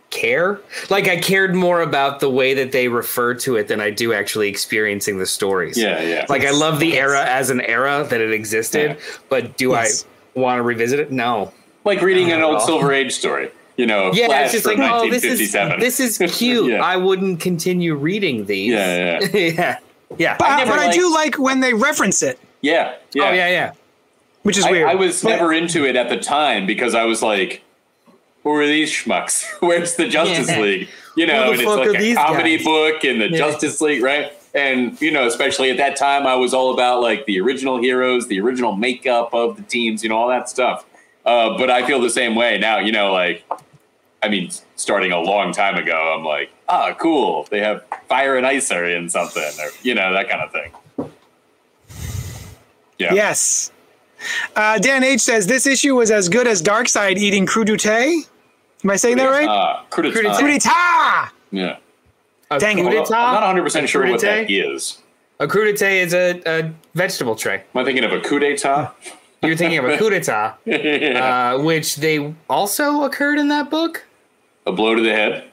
care. Like I cared more about the way that they refer to it than I do actually experiencing the stories. Yeah, yeah. Like I love the era as an era that it existed, Yeah. but do Yes. I want to revisit it? No. like reading an old. Silver Age story. You know, Yeah, Flash it's just from like, oh, this is this is cute. Yeah. I wouldn't continue reading these. Yeah, yeah. yeah, yeah. But, never but I do like when they reference it, yeah, yeah. Oh yeah, yeah. which is I, weird. I was But- never into it at the time because I was like, who are these schmucks? Where's the Justice Yeah. League? You know, and it's like are a comedy guys? book and the Yeah. Justice League, right? And, you know, especially at that time, I was all about like the original heroes, the original makeup of the teams, you know, all that stuff. Uh, but I feel the same way now, you know, like, I mean, starting a long time ago, I'm like, ah, cool. They have fire and ice are in something, or, you know, that kind of thing. Yeah. Yes. Uh, Dan H says this issue was as good as Darkseid eating crudité. Am I saying that right? Uh. Coup. Crudité. Yeah. A Dang it. coup d'etat? I'm not 100 percent sure what that crudité? is. A crudité is a, a vegetable tray. Am I thinking of a coup d'etat? You're thinking of a coup d'etat, uh, which they also occurred in that book. a blow to the head?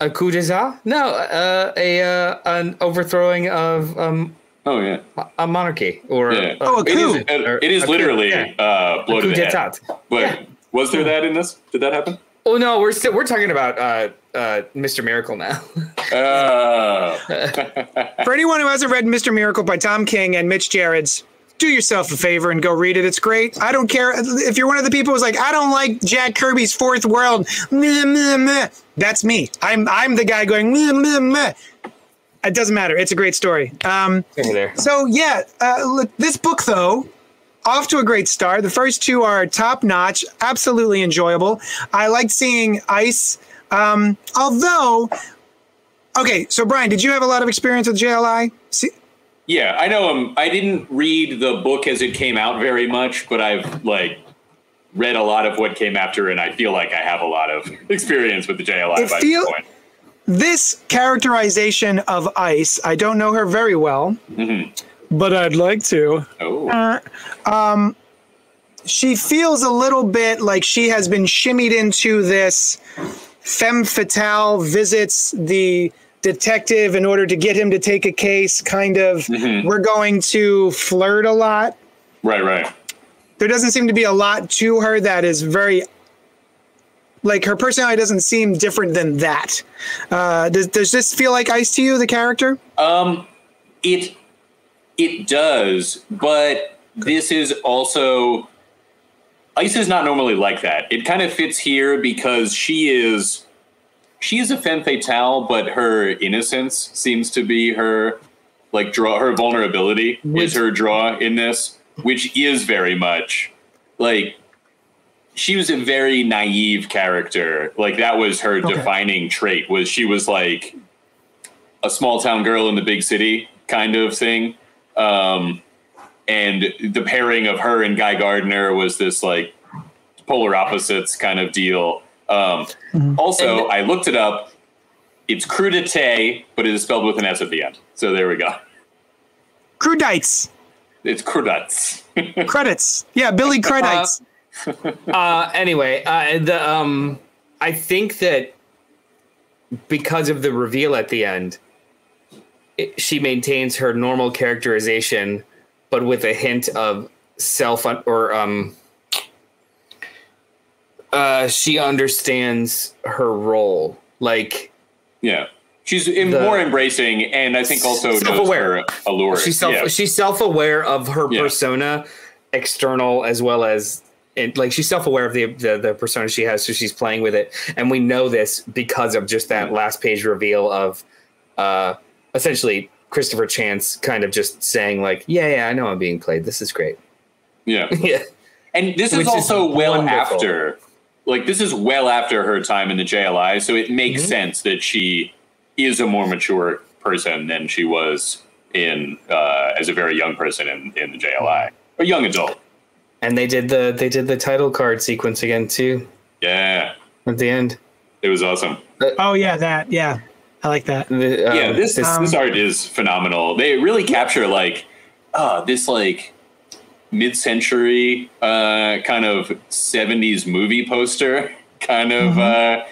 A coup d'etat? No, uh, a uh, an overthrowing of um, Oh yeah. a monarchy or Yeah. Oh, a It is, coup. it is A coup, literally yeah. uh, blow to coup the head. d'etat. But Yeah. was there that in this? Did that happen? Oh no, we're still we're talking about uh, uh, Mr. Miracle now. Uh, For anyone who hasn't read Mr. Miracle by Tom King and Mitch Gerads, do yourself a favor and go read it. It's great. I don't care if you're one of the people who's like, I don't like Jack Kirby's Fourth World. Meh, meh, meh. That's me. I'm I'm the guy going. Meh, meh, meh. It doesn't matter. It's a great story. Um, there. so yeah, uh, look, this book though, off to a great start. The first two are top notch, absolutely enjoyable. I liked seeing Ice. Um, although, okay, so Brian, did you have a lot of experience with JLI? See, yeah, I know him. I didn't read the book as it came out very much, but I've like read a lot of what came after, and I feel like I have a lot of experience with the JLI It by feel- this point. this characterization of Ice, I don't know her very well, but I'd like to. Oh, um, She feels a little bit like she has been shimmied into this femme fatale visits the detective in order to get him to take a case kind of. We're going to flirt a lot. Right, right. there doesn't seem to be a lot to her that is very like her personality doesn't seem different than that. Uh, does, does this feel like ice to you the character? Um, it it does, but this is also Ice is not normally like that. It kind of fits here because she is she is a femme fatale, but her innocence seems to be her like draw. Her vulnerability is her draw in this, which is very much like she was a very naive character. Like that was her defining trait. Was she was like a small town girl in the big city kind of thing. Um, and the pairing of her and Guy Gardner was this like polar opposites kind of deal. Um, Also, I looked it up. It's crudité, but it is spelled with an S at the end. So there we go. crudites It's crudats. credits yeah billy credits Uh, anyway, uh, the um, I think that because of the reveal at the end, it, she maintains her normal characterization, but with a hint of self or um. Uh, she understands her role, like yeah. She's in The- more embracing, and I think also Self-aware. allure. she's self yeah. she's self aware of her Yeah. persona, external as well as and like she's self aware of the, the the persona she has, so she's playing with it, and we know this because of just that last page reveal of, uh, essentially Christopher Chance kind of just saying like, yeah, yeah, I know I'm being played. This is great. yeah. yeah, And this Which is is also well wonderful. after, like this is well after her time in the JLI, so it makes Mm-hmm. sense that she is a more mature person than she was in uh, as a very young person in, in the JLI, a young adult. And they did the they did the title card sequence again too Yeah, at the end. it was awesome. Oh yeah, that yeah, I like that. The, um, yeah, this um, this art is phenomenal. They really capture like uh, this like mid-century uh, kind of 70s movie poster kind of uh,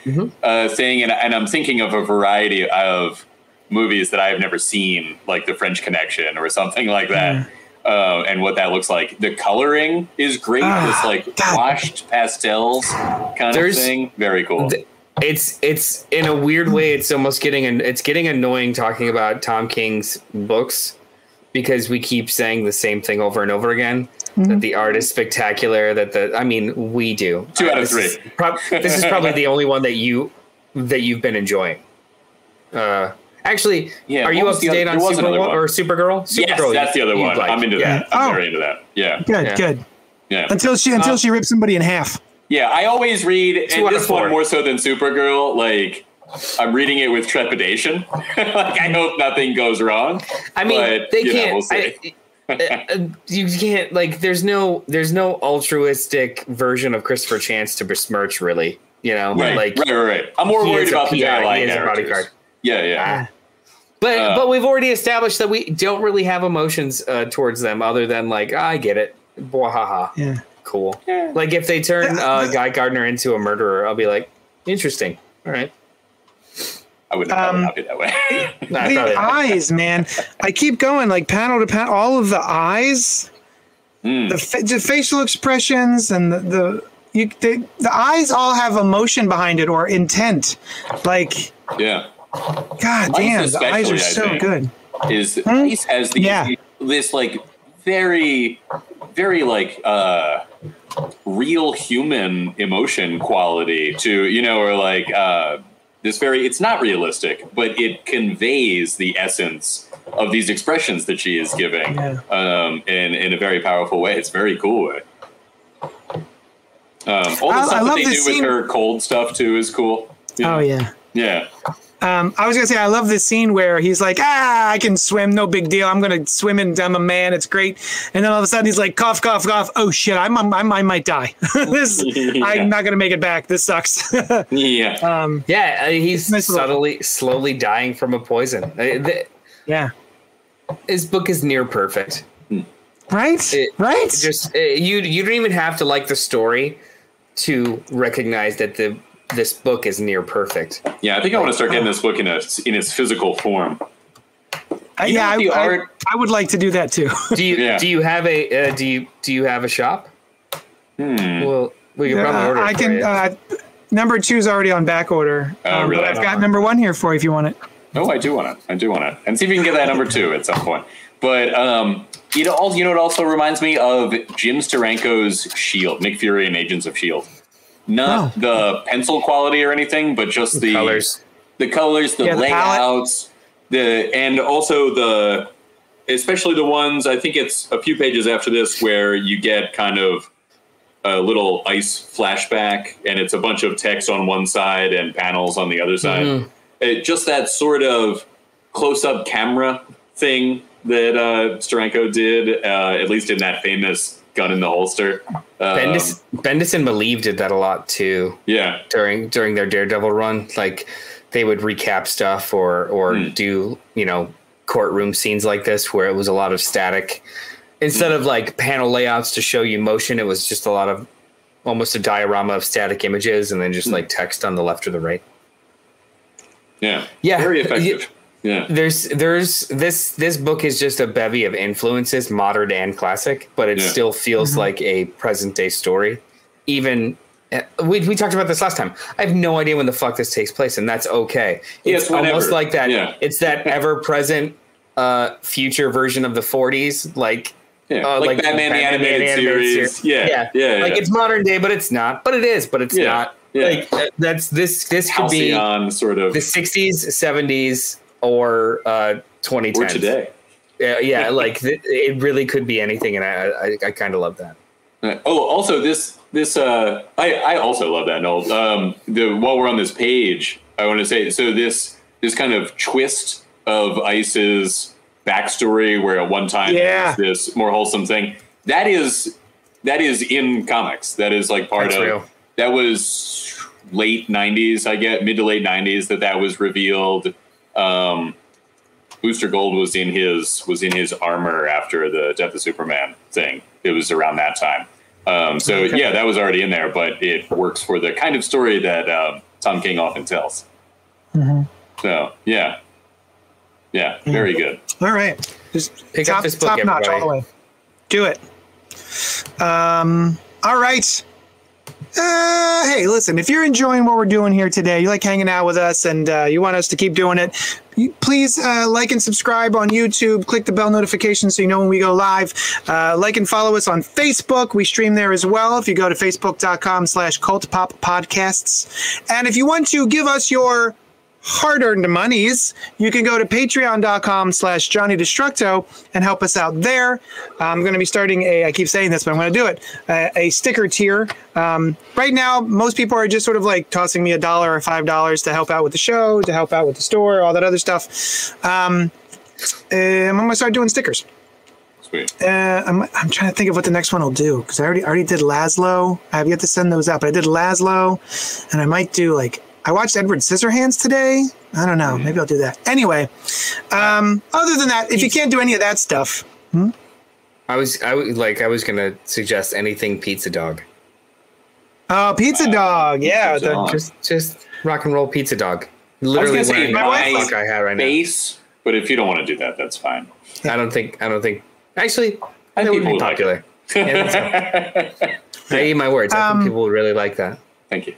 uh, thing. And, and i'm thinking of a variety of movies that i have never seen like the french connection or something like that. Uh, and what that looks like. The coloring is great. Ah, this like God. washed pastels kind There's- of thing. Very cool. th- it's it's in a weird way it's almost getting an, it's getting annoying talking about Tom King's books because we keep saying the same thing over and over again that the art is spectacular that the I mean we do Two out of This is three. prob- this is probably the only one that you that you've been enjoying uh actually Yeah, are you up to date other- on there was Supergirl or Supergirl yes Supergirl that's the other one like. i'm into Yeah. that i'm Oh. very into that yeah Good, Yeah. good. yeah Until she until she rips somebody in half. Yeah, I always read, and this one more so than Supergirl. Like, I'm reading it with trepidation. like, I hope nothing goes wrong. I mean, but, they you can't. we'll see. I, uh, you can't like. There's no. There's no altruistic version of Christopher Chance to besmirch, really. You know, right, like. right, right, right. I'm more worried is a about the PI, JLI he is a characters. bodyguard. Yeah, yeah. But Uh, but we've already established that we don't really have emotions uh, towards them, other than like I get it, Bwahaha, Yeah. Cool. Like if they turn uh, Guy Gardner into a murderer, I'll be like, interesting. All right. I wouldn't, I would Um, not be that way. Nah, I the eyes, man. I keep going like panel to panel. All of the eyes, Hmm. the, fa- the facial expressions, and the the, you, the the eyes all have emotion behind it or intent. Like, yeah. god damn, the eyes are so think. good. Is Ice has the Yeah. this like very, very like uh real human emotion quality to you know, or like uh this very it's not realistic, but it conveys the essence of these expressions that she is giving Yeah. um in in a very powerful way. It's very cool way. Um, all the I- I stuff that they do this with her cold stuff too is cool. Oh yeah. yeah. Um, I was gonna say I love this scene where he's like, ah, I can swim, no big deal. I'm gonna swim and I'm a man. It's great. And then all of a sudden he's like, cough, cough, cough. Oh shit, I'm, I'm I might die. this, Yeah. I'm not gonna make it back. This sucks. Yeah. um, yeah, uh, he's Nice little- subtly, slowly dying from a poison. Uh, the- yeah. his book is near perfect. Right. It- right. It just uh, you you don't even have to like the story to recognize that the this book is near perfect. Yeah, I think I want to start getting this book in a in its physical form. Uh, yeah, I, what the I- I would like to do that too. Do you Yeah. do you have a uh, do you do you have a shop? Hmm. Well, we can probably Uh, order. I it for can. you. Uh, number two is already on back order. Oh, um, really? But I've got number one here for you if you want it. Oh, I do want it. I do want it, and see if we can get that number two at some point. But um, you know, also, you know, it also reminds me of Jim Steranko's Shield, Nick Fury and Agents of Shield. Not Oh. the pencil quality or anything, but just the colors. the colors, the Yeah, layouts, the and also the especially the ones I think it's a few pages after this where you get kind of a little ice flashback and it's a bunch of text on one side and panels on the other side. Mhm. It, just that sort of close up camera thing that uh, Steranko did, uh, at least in that famous gun in the holster. Um, Bendis, Bendis and Maleev did that a lot too yeah, during during their Daredevil run. Like they would recap stuff or or Hmm. do you know courtroom scenes like this where it was a lot of static instead of like panel layouts to show you motion. It was just a lot of almost a diorama of static images and then just like text on the left or the right. yeah, Yeah, very effective. Yeah, There's there's this this book is just a bevy of influences, modern and classic, but it Yeah. still feels like a present day story. Even uh, we we talked about this last time. I have no idea when the fuck this takes place, and that's okay. It's it's whenever. almost like that. Yeah. It's that ever present uh future version of the 40s, like yeah. uh, like, Batman, the animated, series. Yeah, yeah, yeah. Like it's modern day, but it's not. But it is, but it's Yeah, not. yeah. Like uh, that's this this could be Halcyon sort of the 60s, 70s, or uh 2010s. or today. Yeah, yeah, like th- it really could be anything, and I I, I kind of love that. Uh, Oh, also this this uh, I I also love that Noel. Um, the while we're on this page, I want to say so this this kind of twist of Ice's backstory where at one time Yeah. this more wholesome thing. That is that is in comics. That is like part That's of real. that was late '90s. I get mid to late '90s that that was revealed. Um, Booster Gold was in his was in his armor after the Death of Superman thing. It was around that time. Um, so Okay. yeah, that was already in there, but it works for the kind of story that um, Tom King often tells. Mm-hmm. So yeah, yeah, very good. All right. Just Pick up top, this book, top notch all the way. Do it. Um, all right. Uh, hey, listen, if you're enjoying what we're doing here today, you like hanging out with us and uh, you want us to keep doing it, please uh, like and subscribe on YouTube. Click the bell notification so you know when we go live. Uh, like and follow us on Facebook. We stream there as well. If you go to facebook.com slash cult pop podcasts. And if you want to give us your hard-earned monies, you can go to patreon.com slash Johnny Destructo and help us out there. I'm going to be starting a, I keep saying this, but I'm going to do it, a, a sticker tier. Um, right now, most people are just sort of like tossing me a dollar or five dollars to help out with the show, to help out with the store, all that other stuff. Um, I'm going to start doing stickers. Sweet. Uh, I'm, I'm trying to think of what the next one will do because I already already did Laszlo. I have yet to send those out, but I did Laszlo, and I might do like I watched Edward Scissorhands today. I don't know. Maybe I'll do that. Anyway, um, other than that, if you can't do any of that stuff, I was I was like I was gonna suggest anything pizza dog. oh, Pizza Dog, yeah, Pizza the- Dog. Just just rock and roll pizza dog. I was Literally gonna say my the wife- fuck I have right now. base, but if you don't want to do that, that's fine. I don't think I don't think actually I that think would be people would like popular. Yeah, I so. I eat my words. I Um, think people would really like that. Thank you.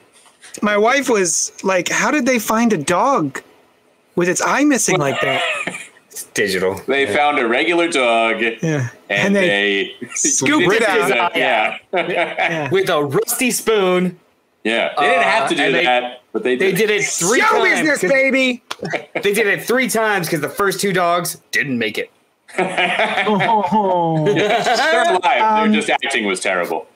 My wife was like, "How did they find a dog with its eye missing like that?" It's digital. They found a regular dog Yeah, and, they, scooped it This out. a- yeah. Yeah. With a rusty spoon. yeah. They didn't have to do Uh, and they- that, but they They did. did it three Show times. business, 'cause- baby. They did it three times because the first two dogs didn't make it. Oh. They're alive. Um, Their just acting was terrible.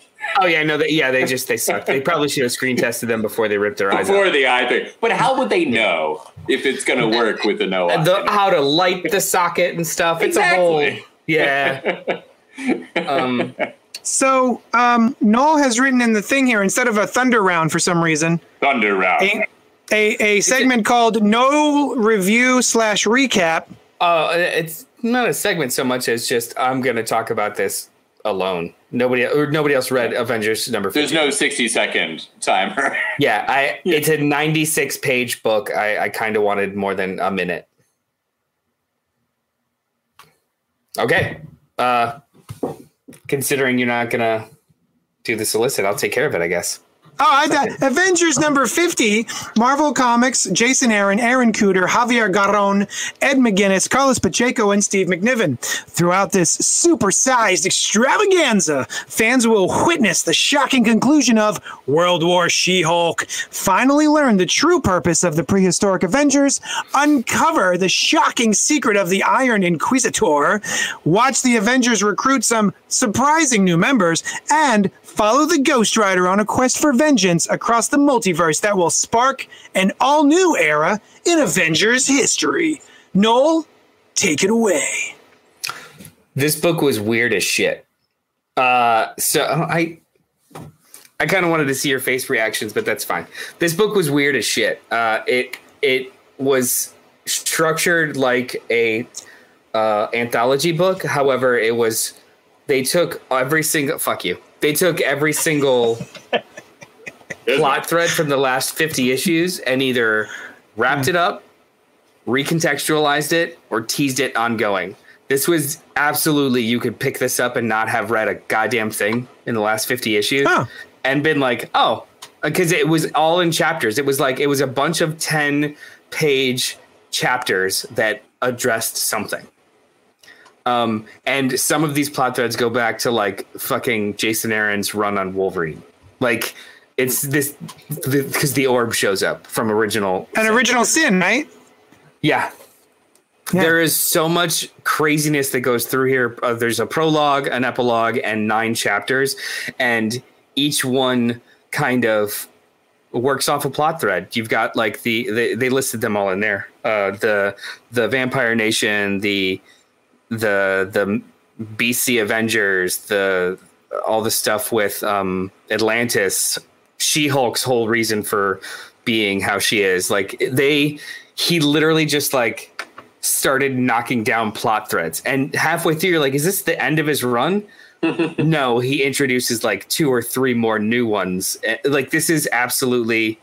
Oh yeah, no, they, yeah, they just they suck. They probably should have screen tested them before they ripped their eyes out. Before the eye thing. But how would they know if it's going to work with the no eye? The, how to light the socket and stuff. It's a whole yeah. Um, So, um, Noel has written in the thing here instead of a thunder round for some reason, Thunder round. a, a, a segment called No Review slash Recap. uh, it's not a segment so much as just I'm going to talk about this alone. Nobody or nobody else read Avengers number. 50. There's no 60 second timer. Yeah, I it's a 96 page book. I, I kind of wanted more than a minute. Okay. Uh considering you're not gonna do the solicit, I'll take care of it, I guess. Oh, I got Avengers number 50, Marvel Comics, Jason Aaron, Aaron Kuder, Javier Garron, Ed McGuinness, Carlos Pacheco, and Steve McNiven. Throughout this supersized extravaganza, fans will witness the shocking conclusion of World War She Hulk, finally learn the true purpose of the prehistoric Avengers, uncover the shocking secret of the Iron Inquisitor, watch the Avengers recruit some surprising new members, and follow the Ghost Rider on a quest for vengeance across the multiverse that will spark an all new era in Avengers history. Noel, take it away. This book was weird as shit. Uh so I I kind of wanted to see your face reactions, but that's fine. This book was weird as shit. Uh it it was structured like a uh anthology book. However, it was they took every single fuck you. They took every single plot thread from the last 50 issues and either wrapped it up, recontextualized it, or teased it ongoing. This was absolutely you could pick this up and not have read a goddamn thing in the last 50 issues Huh. and been like, oh, uh, because it was all in chapters. It was like it was a bunch of 10 page chapters that addressed something. Um, and some of these plot threads go back to like fucking Jason Aaron's run on Wolverine. Like it's this because the, orb shows up from original. An original sin, right? Yeah. Yeah. There is so much craziness that goes through here. Uh, there's a prologue, an epilogue, and nine chapters, and each one kind of works off a plot thread. You've got like the, the they listed them all in there. Uh, the the Vampire Nation, the the the BC Avengers, the all the stuff with um, Atlantis, She Hulk's whole reason for being how she is. Like they, he literally just like started knocking down plot threads, and halfway through, you're like, is this the end of his run? no, he introduces like two or three more new ones. Eh, Like this is absolutely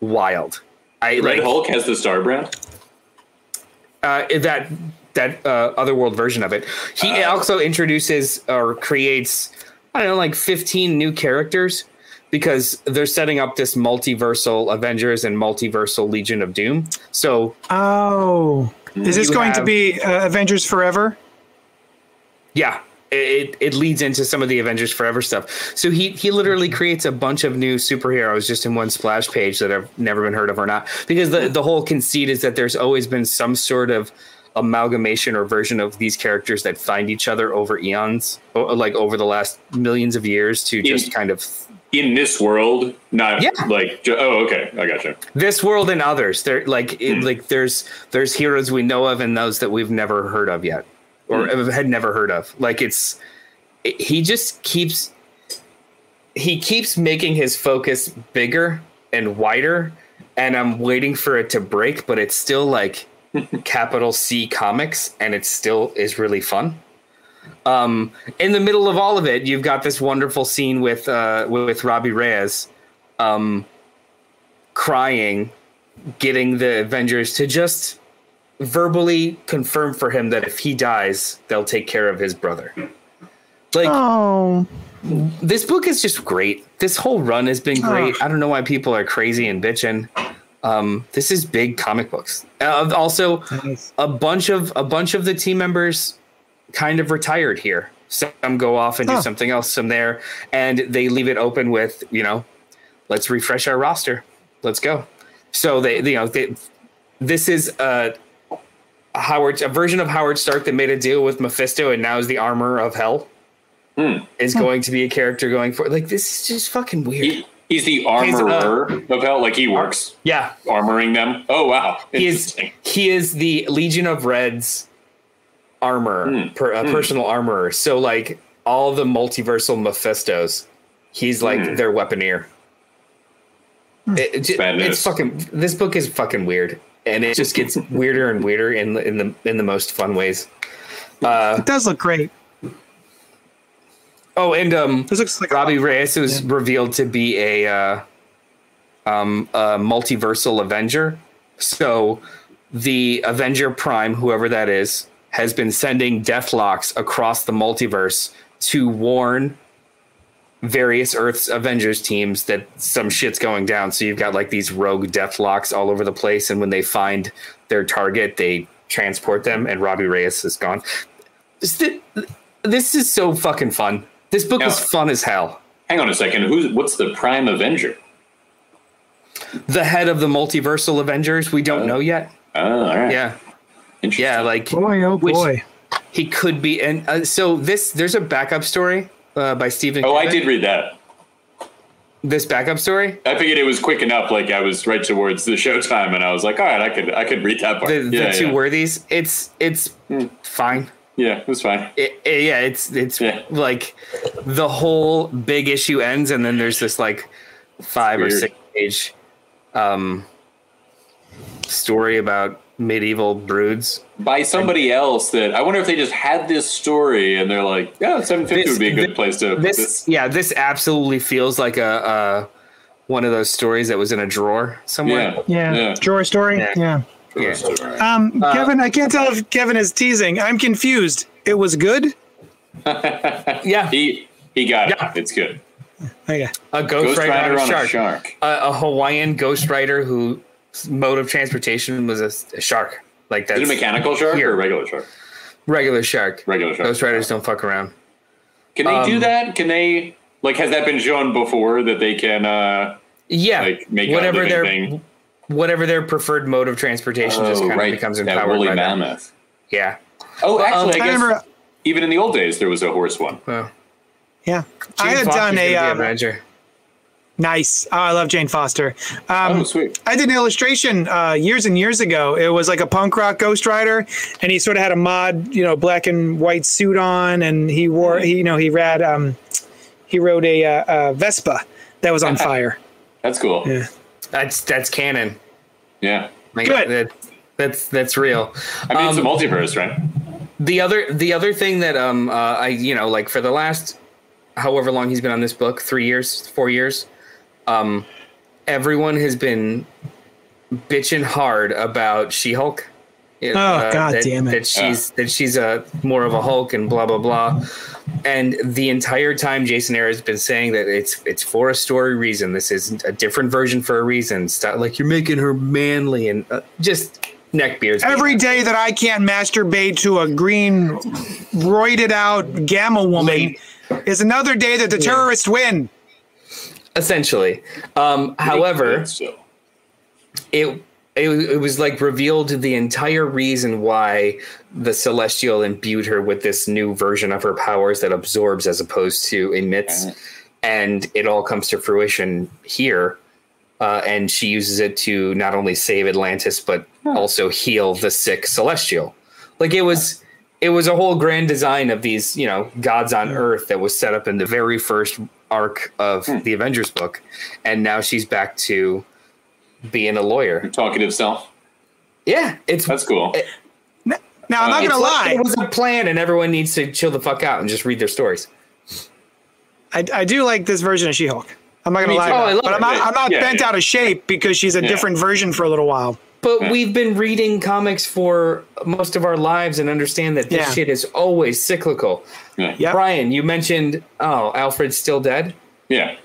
wild. I Red like Hulk has the star brand. uh, that that uh, otherworld version of it. He also introduces or creates I don't know like 15 new characters because they're setting up this multiversal Avengers and multiversal Legion of Doom. So Oh, is this going to be uh, Avengers Forever? yeah, it it leads into some of the Avengers Forever stuff. So he he literally creates a bunch of new superheroes just in one splash page that have never been heard of or not. Because the the whole conceit is that there's always been some sort of amalgamation or version of these characters that find each other over eons, like over the last millions of years to just kind of In this world, not Yeah. like oh okay, I gotcha. this world and others. There like it, hmm. like there's there's heroes we know of and those that we've never heard of yet or hmm. had never heard of. Like it's it- he just keeps he keeps making his focus bigger and wider and I'm waiting for it to break but it's still like capital C comics and it still is really fun. Um in the middle of all of it you've got this wonderful scene with uh with Robbie Reyes um crying getting the Avengers to just verbally confirm for him that if he dies, they'll take care of his brother. Like Oh, this book is just great. This whole run has been great. I don't know why people are crazy and bitching. Um, this is big comic books. Uh, also, nice. a bunch of a bunch of the team members kind of retired here. Some go off and do something else. Some there, and they leave it open with you know, let's refresh our roster. Let's go. So they, you know, they, this is a Howard a version of Howard Stark that made a deal with Mephisto and now is the armor of hell. Is going to be a character going for like this is just fucking weird. He, he's the He's, uh, armorer of hell. Like he works yeah, armoring them. Oh wow, he is he is the Legion of Red's armor, per, uh, personal armorer. So like all the multiversal Mephistos, he's like their weaponeer. It- it it's fucking. This book is fucking weird, and it just gets weirder and weirder in the in the in the most fun ways. it does look great. Oh, and um, This looks like Robbie Reyes was revealed to be a uh, um, a multiversal Avenger. So the Avenger Prime, whoever that is, has been sending Deathlocks across the multiverse to warn various Earth's Avengers teams that some shit's going down. So you've got like these rogue Deathlocks all over the place, and when they find their target, they transport them. And Robbie Reyes is gone. This is so fucking fun. This book was Yeah. fun as hell. Hang on a second. Who's what's the Prime Avenger? The head of the multiversal Avengers, we don't know yet. Oh, all right. Yeah, Interesting. yeah, like boy, oh Which- boy. he could be. And uh, so this, there's a backup story uh, by Stephen. Oh, I did read that. this backup story. I figured it was quick enough. Like I was right towards the showtime, and I was like, all right, I could I could read that part. The, the yeah, two yeah. Worthies. It's it's fine. Yeah, it was fine. It, it- yeah, it's it's Yeah. like the whole big issue ends, and then there's this like five or six page um, story about medieval broods. By somebody else that I wonder if they just had this story and they're like, yeah, 750 would be a good thi- place to. This, yeah, this absolutely feels like a, uh one of those stories that was in a drawer somewhere. yeah, Yeah. Drawer story. Yeah. Yeah. Yeah. Um, Kevin, I can't tell if Kevin is teasing. I'm confused. It was good. Yeah, He he got Yeah. it. It's good. Okay. a ghost, Ghost rider, Rider on a shark. a shark. A, a Hawaiian ghost rider whose mode of transportation was a, a shark. Like that's Is it a mechanical shark Here. or a regular shark? regular shark. Regular shark. Ghost riders don't fuck around. Can they do Um, that? Can they like has that been shown before that they can uh Yeah, like make a whatever living their thing? Whatever their preferred mode of transportation just Oh, kind right. of becomes that empowered woolly by them. mammoth. Yeah. Oh, um, actually, I I guess remember. even in the old days there was a horse one. Well, Yeah. I had Fox done a. gonna be Um, Avenger. Nice. Oh, I love Jane Foster. Um, oh, sweet. I did an illustration uh, years and years ago. It was like a punk rock Ghost Rider, and he sort of had a mod, you know, black and white suit on, and he wore, he, you know, he rad, um, he rode a, uh, a Vespa that was on fire. That's cool. Yeah. That's that's canon. Yeah. Like, Good. that- that's that's real. I mean, it's a Um, multiverse, right? the other the other thing that um uh, I you know like for the last however long he's been on this book three years four years um everyone has been bitching hard about She Hulk. Oh, God that, damn it. That she's that she's a more of a Hulk and blah blah blah. And the entire time, Jason Aaron has been saying that it's it's for a story reason. This isn't a different version for a reason. Stop, like you're making her manly and uh, just neck beards. Every day that I can't masturbate to a green, roided out gamma woman is another day that the terrorists win. essentially. Um, however, So, it, it it was like revealed the entire reason why the celestial imbued her with this new version of her powers that absorbs as opposed to emits. And it all comes to fruition here uh, and she uses it to not only save atlantis but also heal the sick celestial. Like it was it was a whole grand design of these you know gods on earth that was set up in the very first arc of the avengers book. And now she's back to being a lawyer talkative self. yeah it's That's cool. Now, I'm not uh, it's going to like lie. it was a plan and everyone needs to chill the fuck out and just read their stories I, I do like this version of She Hulk. I'm not going Me to lie. Oh, I it. but I'm not, I'm not Yeah, bent yeah. out of shape because she's a Yeah. different version for a little while. But we've been reading comics for most of our lives and understand that this Yeah. shit is always cyclical. Yeah. Yep. Brian, you mentioned, oh, Alfred's still dead. Yeah.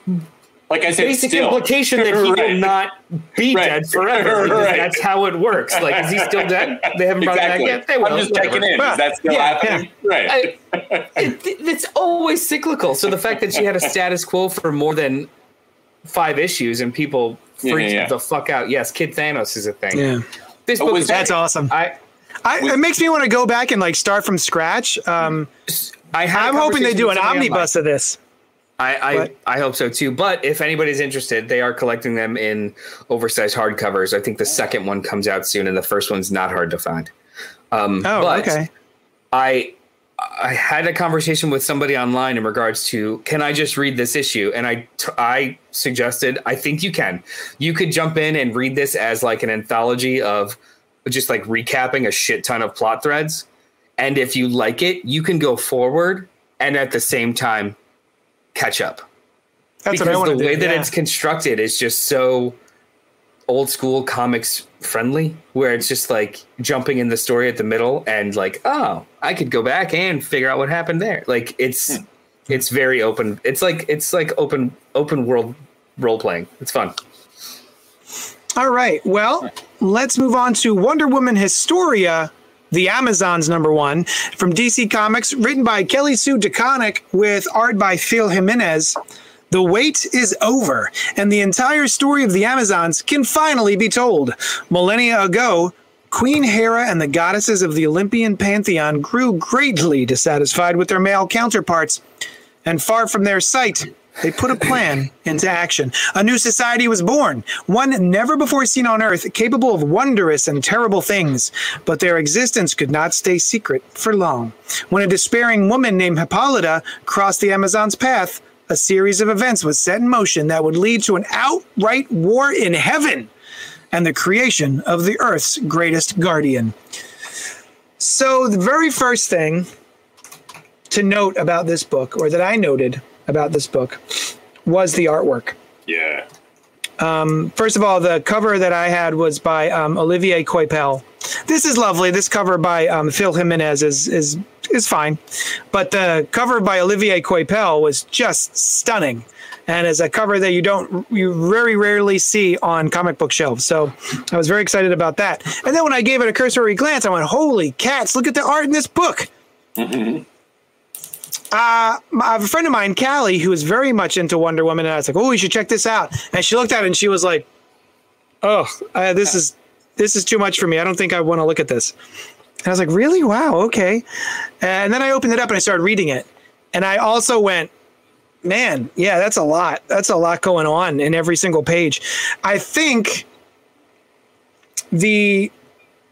Like I said, Basic still. implication that he will not be Right. dead forever. Right. That's how it works. Like, is he still dead? They haven't brought Exactly. it back yet. They will. I'm just whatever. checking in. Well, Is that still yeah, happening? Right. I, it, it's always cyclical. So the fact that she had a status quo for more than five issues and people Yeah, freaked yeah, yeah. the fuck out. Yes, Kid Thanos is a thing. Yeah. This Oh, book was is that- That's awesome. I I, it makes me want to go back and like start from scratch. Um, I had a I'm hoping they do an somebody omnibus of this. I I, I hope so too. But if anybody's interested, they are collecting them in oversized hardcovers. I think the second one comes out soon, and the first one's not hard to find. Um, Oh, but okay. I I had a conversation with somebody online in regards to can I just read this issue, and I t- I suggested I think you can. You could jump in and read this as like an anthology of just like recapping a shit ton of plot threads, and if you like it, you can go forward and at the same time catch up That's what I because want the to way do. that yeah. it's constructed is just so old school comics friendly where it's just like jumping in the story at the middle and like oh i could go back and figure out what happened there like it's Hmm. it's very open it's like it's like open open world role playing it's fun All right. Well, let's move on to Wonder Woman Historia, the Amazons number one from DC Comics, written by Kelly Sue DeConnick with art by Phil Jimenez. The wait is over, and the entire story of the Amazons can finally be told. Millennia ago, Queen Hera and the goddesses of the Olympian pantheon grew greatly dissatisfied with their male counterparts, and far from their sight, they put a plan into action. A new society was born, one never before seen on Earth, capable of wondrous and terrible things. But their existence could not stay secret for long. When a despairing woman named Hippolyta crossed the Amazon's path, a series of events was set in motion that would lead to an outright war in heaven and the creation of the Earth's greatest guardian. So, the very first thing to note about this book, or that I noted about this book, was the artwork. Yeah. First of all, the cover that I had was by um, Olivier Coipel. This is lovely. This cover by um, Phil Jimenez is is is fine, but the cover by Olivier Coipel was just stunning, and is a cover that you don't you very rarely see on comic book shelves. So I was very excited about that. And then when I gave it a cursory glance, I went, "Holy cats! Look at the art in this book." Uh, I have a friend of mine, Callie, who is very much into Wonder Woman, and I was like, "Oh, you should check this out." And she looked at it and she was like, "Oh, uh, this is this is too much for me. I don't think I want to look at this." And I was like, "Really? Wow, okay." And then I opened it up and I started reading it, and I also went, man, yeah, that's a lot. That's a lot going on in every single page. I think the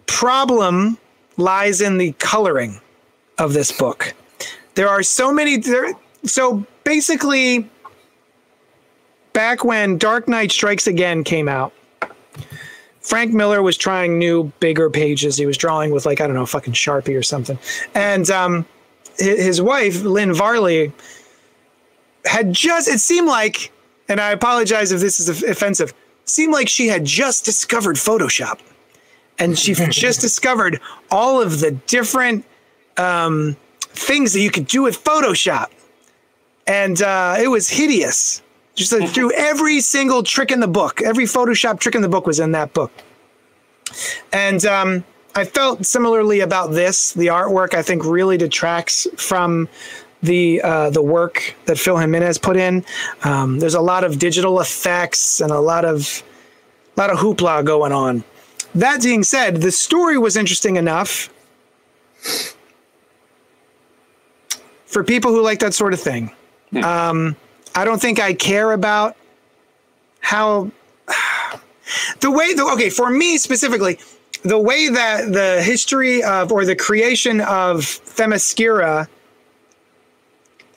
problem lies in the coloring of this book. There are so many there so basically back when Dark Knight Strikes Again came out, Frank Miller was trying new, bigger pages. He was drawing with like I don't know, fucking Sharpie or something. And um, his wife, Lynn Varley, had just. It seemed like, and I apologize if this is offensive. Seemed like she had just discovered Photoshop, and she just discovered all of the different um, things that you could do with Photoshop, and uh, it was hideous. Just like through every single trick in the book, every Photoshop trick in the book was in that book. And um, I felt similarly about this. The artwork, I think, really detracts from the uh, the work that Phil Jimenez put in. Um, there's a lot of digital effects and a lot of a lot of hoopla going on. That being said, the story was interesting enough for people who like that sort of thing. Um, I don't think I care about how the way the okay for me specifically the way that the history of or the creation of Themyscira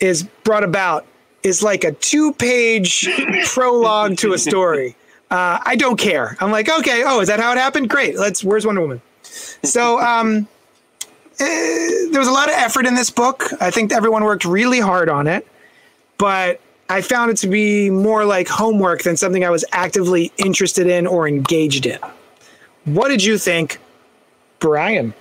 is brought about is like a two-page prologue to a story. Uh, I don't care. I'm like, okay, oh, is that how it happened? Great. Let's. Where's Wonder Woman? So um, there was a lot of effort in this book. I think everyone worked really hard on it, but I found it to be more like homework than something I was actively interested in or engaged in. What did you think, Brian?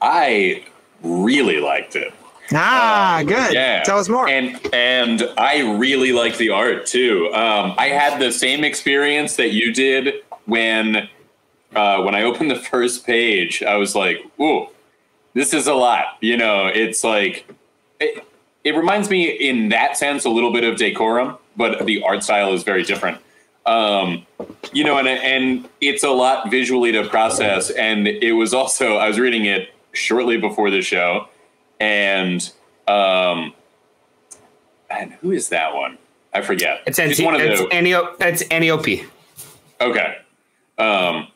I really liked it. Ah, um, good. Yeah. Tell us more. And and I really liked the art too. Um, I had the same experience that you did when uh, when I opened the first page. I was like, "Ooh, this is a lot." You know, it's like it, it reminds me in that sense a little bit of Decorum, but the art style is very different. Um, you know, and and it's a lot visually to process. And it was also I was reading it shortly before the show, and um, and who is that one? I forget. It's, NT, one of it's, the, NEO, it's NEOP. Okay. Um,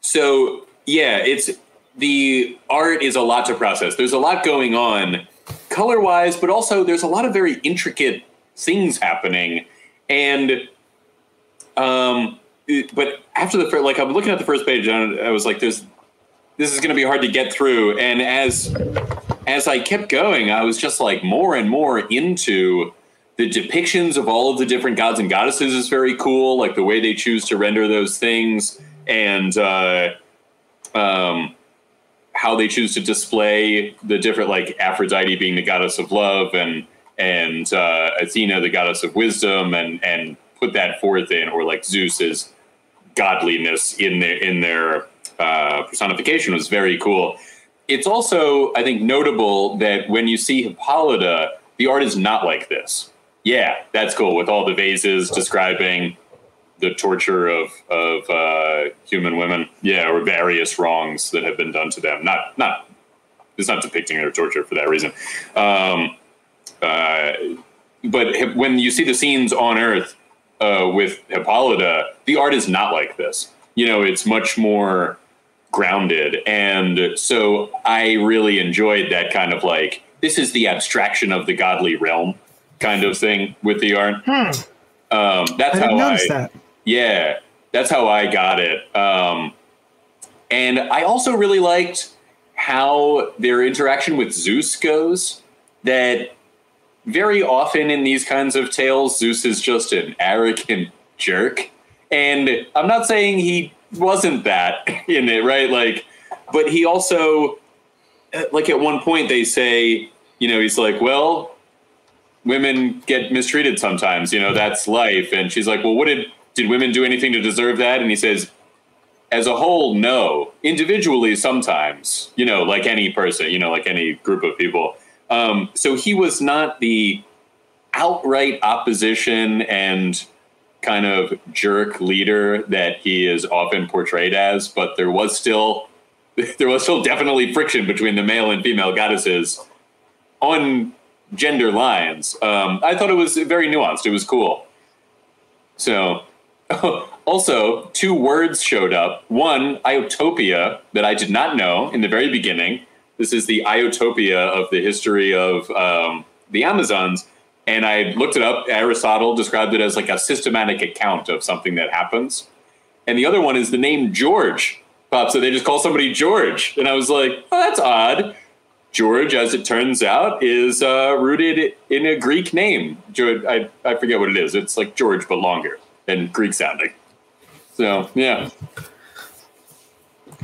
so yeah, it's the art is a lot to process. There's a lot going on color wise, but also there's a lot of very intricate things happening. And, um, but after the first, like I'm looking at the first page and I was like, there's, this is going to be hard to get through. And as, as I kept going, I was just like more and more into the depictions of all of the different gods and goddesses is very cool. Like the way they choose to render those things. And, uh, um, how they choose to display the different like Aphrodite being the goddess of love and and uh, Athena the goddess of wisdom and and put that forth in or like Zeus's godliness in their in their uh, personification was very cool. It's also I think notable that when you see Hippolyta, the art is not like this. Yeah, that's cool with all the vases describing the torture of of uh, human women, yeah, or various wrongs that have been done to them. Not not it's not depicting their torture for that reason. Um, uh, but when you see the scenes on Earth uh, with Hippolyta, the art is not like this. You know, it's much more grounded, and so I really enjoyed that kind of like this is the abstraction of the godly realm kind of thing with the art. Hmm. Um, that's I how I. That. Yeah, that's how I got it. Um, and I also really liked how their interaction with Zeus goes. That very often in these kinds of tales, Zeus is just an arrogant jerk. And I'm not saying he wasn't that in it, right? Like, but he also, like, at one point they say, you know, he's like, well, women get mistreated sometimes, you know, that's life. And she's like, well, what did did women do anything to deserve that? And he says, as a whole, no. Individually, sometimes, you know, like any person, you know, like any group of people. Um, so he was not the outright opposition and kind of jerk leader that he is often portrayed as, but there was still there was still definitely friction between the male and female goddesses on gender lines. Um, I thought it was very nuanced. It was cool. So, also, two words showed up. One, Iotopia, that I did not know in the very beginning. This is the Iotopia of the history of um, the Amazons. And I looked it up. Aristotle described it as like a systematic account of something that happens. And the other one is the name George pops. So they just call somebody George. And I was like, oh, that's odd. George, as it turns out, is uh, rooted in a Greek name. I, I forget what it is. It's like George, but longer and Greek sounding. So, yeah.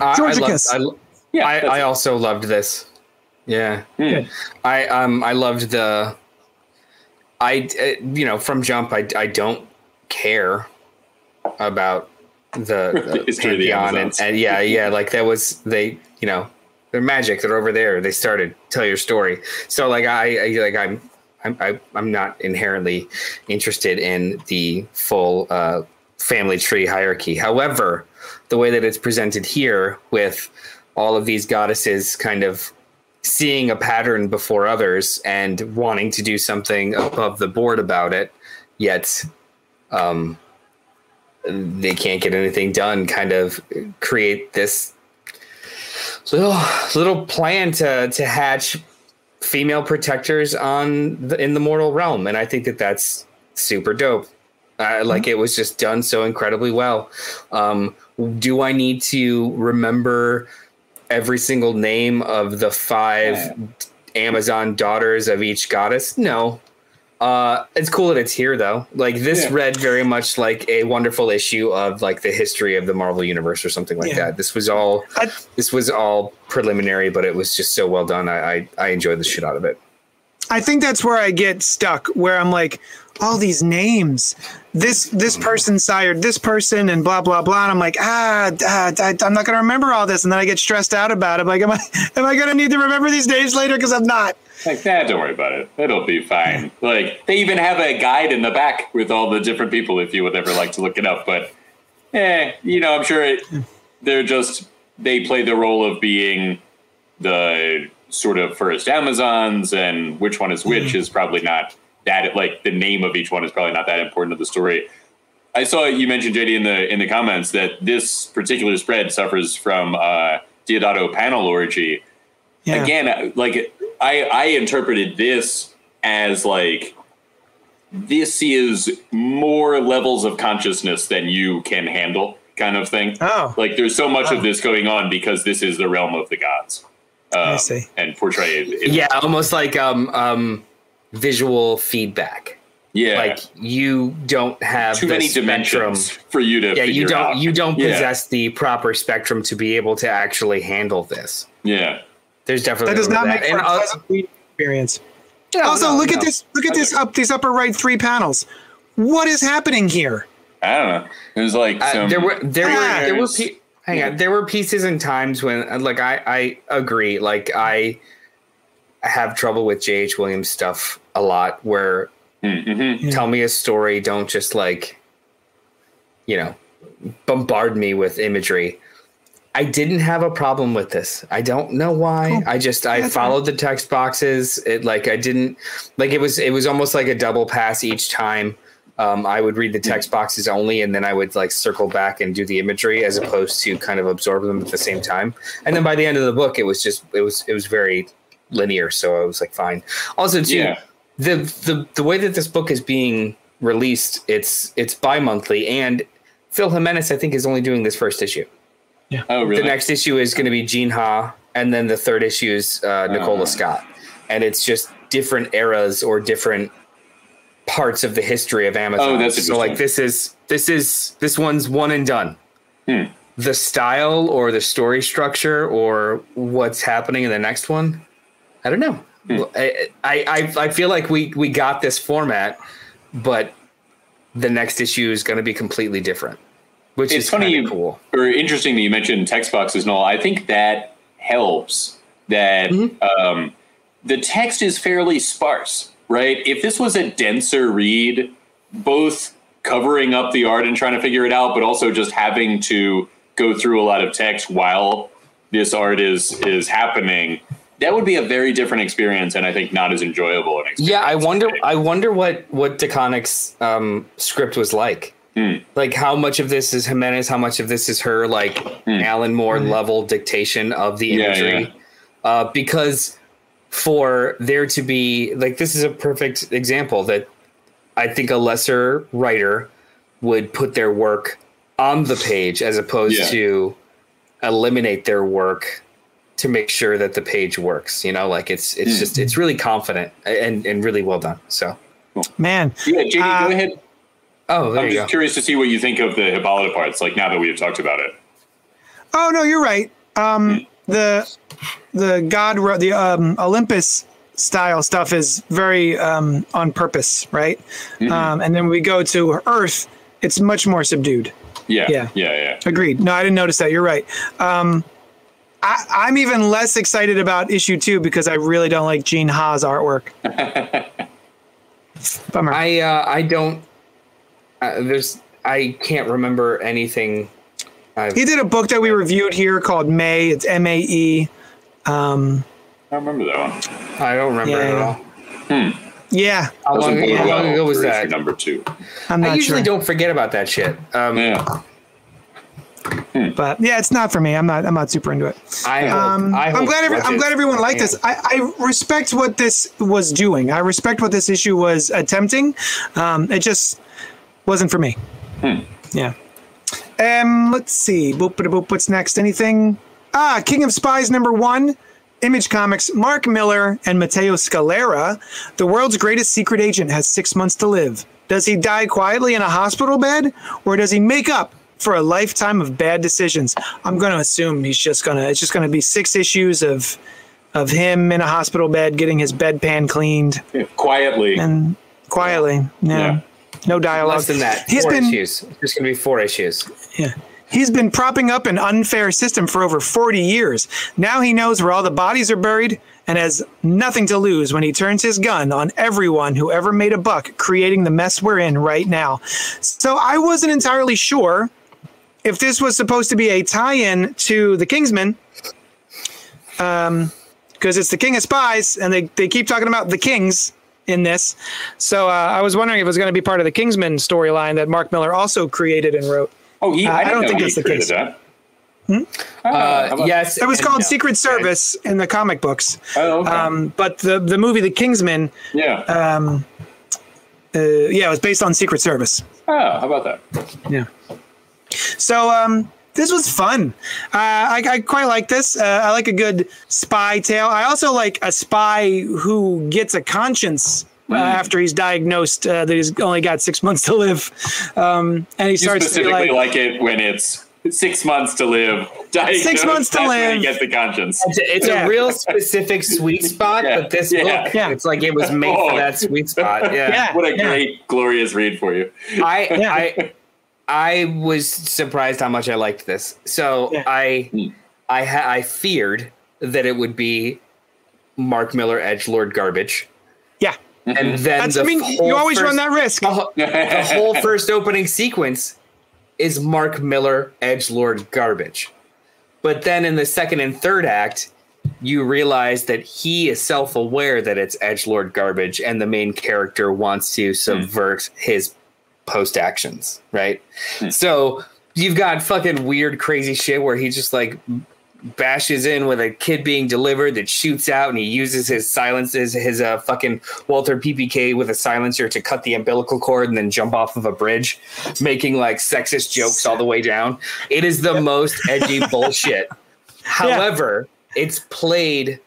I, I, Georgicus. loved, I, Yeah. I, I also loved this. Yeah, Hmm. I um I loved the. I uh, you know from jump I I don't care about the, the History of the pantheon and, and yeah yeah like that was they you know they're magic they're over there they started tell your story so like I, I like I'm I'm I, I'm not inherently interested in the full uh, family tree hierarchy. However, the way that it's presented here with all of these goddesses kind of seeing a pattern before others and wanting to do something above the board about it, yet um, they can't get anything done, kind of create this little little plan to to hatch female protectors on the, in the mortal realm. And i think that that's super dope. Uh, like it was just done so incredibly well. Um, do i need to remember every single name of the five amazon daughters of each goddess? No uh, it's cool that it's here though. Like this Yeah. read very much like a wonderful issue of like the history of the Marvel universe or something like Yeah. that. This was all I- this was all preliminary, but it was just so well done. I I, I enjoyed the shit out of it. I think that's where I get stuck, where I'm like, all these names, this this person sired this person, and blah blah blah. And I'm like, ah, ah I, I'm not gonna remember all this, and then I get stressed out about it. I'm like, am I am I gonna need to remember these names later? Because I'm not. Like, nah, don't worry about it. It'll be fine. Like, they even have a guide in the back with all the different people if you would ever like to look it up. But, eh, you know, I'm sure it, they're just, they play the role of being the sort of first Amazons, and which one is which is probably not that, like, the name of each one is probably not that important to the story. I saw you mentioned JD in the in the comments that this particular spread suffers from uh, Diodato panel orgy, Yeah. again like i i interpreted this as like this is more levels of consciousness than you can handle kind of thing Oh. like there's so much Oh. of this going on because this is the realm of the gods I um, see. and portrayed in- Yeah, almost like um um visual feedback. yeah Like you don't have too the many spectrum. dimensions for you to Yeah, you don't out. you don't Yeah. possess the proper spectrum to be able to actually handle this. yeah There's definitely That does not that. make for And, a uh, pleasant reading experience. no, also, no, look at this. Look at this up these upper right three panels. What is happening here? i don't know It was like Uh, there were there were there were There's- pe- hang on there were pieces and times when uh, like I I agree like I have trouble with J.H. Williams stuff a lot where Mhm. Tell me a story don't just like you know bombard me with imagery i didn't have a problem with this. I don't know why. Cool. i just i That's followed the text boxes. It like i didn't like it was it was almost like a double pass each time. Um, i would read the text boxes only and then i would like circle back and do the imagery as opposed to kind of absorb them at the same time. And then by the end of the book it was just it was it was very linear so i was like fine. Also too yeah. the the the way that this book is being released, it's it's bi-monthly, and Phil Jimenez, I think, is only doing this first issue. Oh really The next issue is going to be Gene Ha, and then the third issue is uh, Nicola Oh. Scott, and it's just different eras or different parts of the history of Amazon. Oh, that's so like this is this is this one's one and done. Hmm. The style or the story structure or what's happening in the next one, I don't know. Hmm. I, I I I feel like we we got this format, but the next issue is going to be completely different, which it's is funny cool. or interesting that you mentioned text boxes and all. I think that helps that Mm-hmm. um, the text is fairly sparse, right? If this was a denser read, both covering up the art and trying to figure it out, but also just having to go through a lot of text while this art is is happening, that would be a very different experience, and I think not as enjoyable an experience. Yeah, I wonder. I wonder what what DeConnick's um, script was like. Like how much of this is Jimenez, how much of this is her like Alan Moore level dictation of the Yeah, imagery. yeah. Uh, because for there to be like this is a perfect example that I think a lesser writer would put their work on the page as opposed Yeah. to eliminate their work to make sure that the page works. You know, like it's it's just it's really confident and and really well done. So Man, Yeah, JD, Uh, go ahead. Oh, there I'm you just go. curious to see what you think of the Hippolyta parts. Like now that we've talked about it. Oh no, you're right. Um, the the God the um, Olympus style stuff is very um, on purpose, right? Um, and then we go to Earth, it's much more subdued. Yeah, Yeah. yeah, yeah. Agreed. No, I didn't notice that. You're right. Um, I, I'm even less excited about issue two because I really don't like Gene Ha's artwork. Bummer. I uh, I don't. Uh, there's I can't remember anything. I've, he did a book that we reviewed here called May. It's M A E. Um, I remember that one. I don't remember it at Yeah. all. yeah, How long, Doesn't how long well ago was that? Number two. I'm I usually sure. don't forget about that shit. Um, Yeah. But yeah, it's not for me. I'm not. I'm not super into it. I hope, Um, I I'm glad. Every, I'm glad everyone liked this. I, I respect what this was doing. I respect what this issue was attempting. Um, it just wasn't for me. Yeah. Um. Let's see. Boop. Boop. boop. What's next? Anything? Ah, King of Spies number one. Image Comics, Mark Millar and Matteo Scalera. The world's greatest secret agent has six months to live. Does he die quietly in a hospital bed, or does he make up for a lifetime of bad decisions? I'm going to assume he's just going to. It's just going to be six issues of of him in a hospital bed getting his bedpan cleaned Yeah, Quietly. and quietly. Yeah. Yeah. No dialogue. less than that. He's four been issues. There's gonna be four issues. yeah. He's been propping up an unfair system for over 40 years. Now he knows where all the bodies are buried and has nothing to lose when he turns his gun on everyone who ever made a buck creating the mess we're in right now. So I wasn't entirely sure if this was supposed to be a tie-in to the Kingsman. Um because it's the King of Spies and they, they keep talking about the Kings in this. So uh, I was wondering if it was going to be part of the Kingsman storyline that Mark Millar also created and wrote. Oh, he, Uh, I, I didn't don't know think he that's the case. That. Hmm? Uh, yes, It was called no. Secret Service in the comic books. Oh, okay. Um, but the, the movie The Kingsman, yeah. uh, yeah, it was based on Secret Service. oh, how about that? Yeah. So um, this was fun. Uh, I, I quite like this. Uh, I like a good spy tale. I also like a spy who gets a conscience. Uh, after he's diagnosed uh, that he's only got six months to live, um, and he You starts to specifically like, like, it when it's six months to live. Diagnosed, months to that's live. he gets the conscience. It's, a, it's Yeah. a real specific sweet spot, Yeah, but this yeah. book, Yeah. it's like it was made Oh. for that sweet spot. Yeah. Yeah. What a great, glorious read for you. I Yeah. I I was surprised how much I liked this. So Yeah. I hmm. I ha- I feared that it would be Mark Millar Edge Lord garbage, yeah. and mm-hmm. then That's, the I mean, you always first- run that risk. The, whole- the whole first opening sequence is Mark Millar Edge Lord garbage, but then in the second and third act. You realize that he is self aware that it's Edge Lord garbage, and the main character wants to subvert his post actions, right? So you've got fucking weird, crazy shit where he just like bashes in with a kid being delivered that shoots out, and he uses his silences, his uh, fucking Walther PPK with a silencer to cut the umbilical cord and then jump off of a bridge, making like sexist jokes all the way down. It is the most edgy bullshit. However, it's played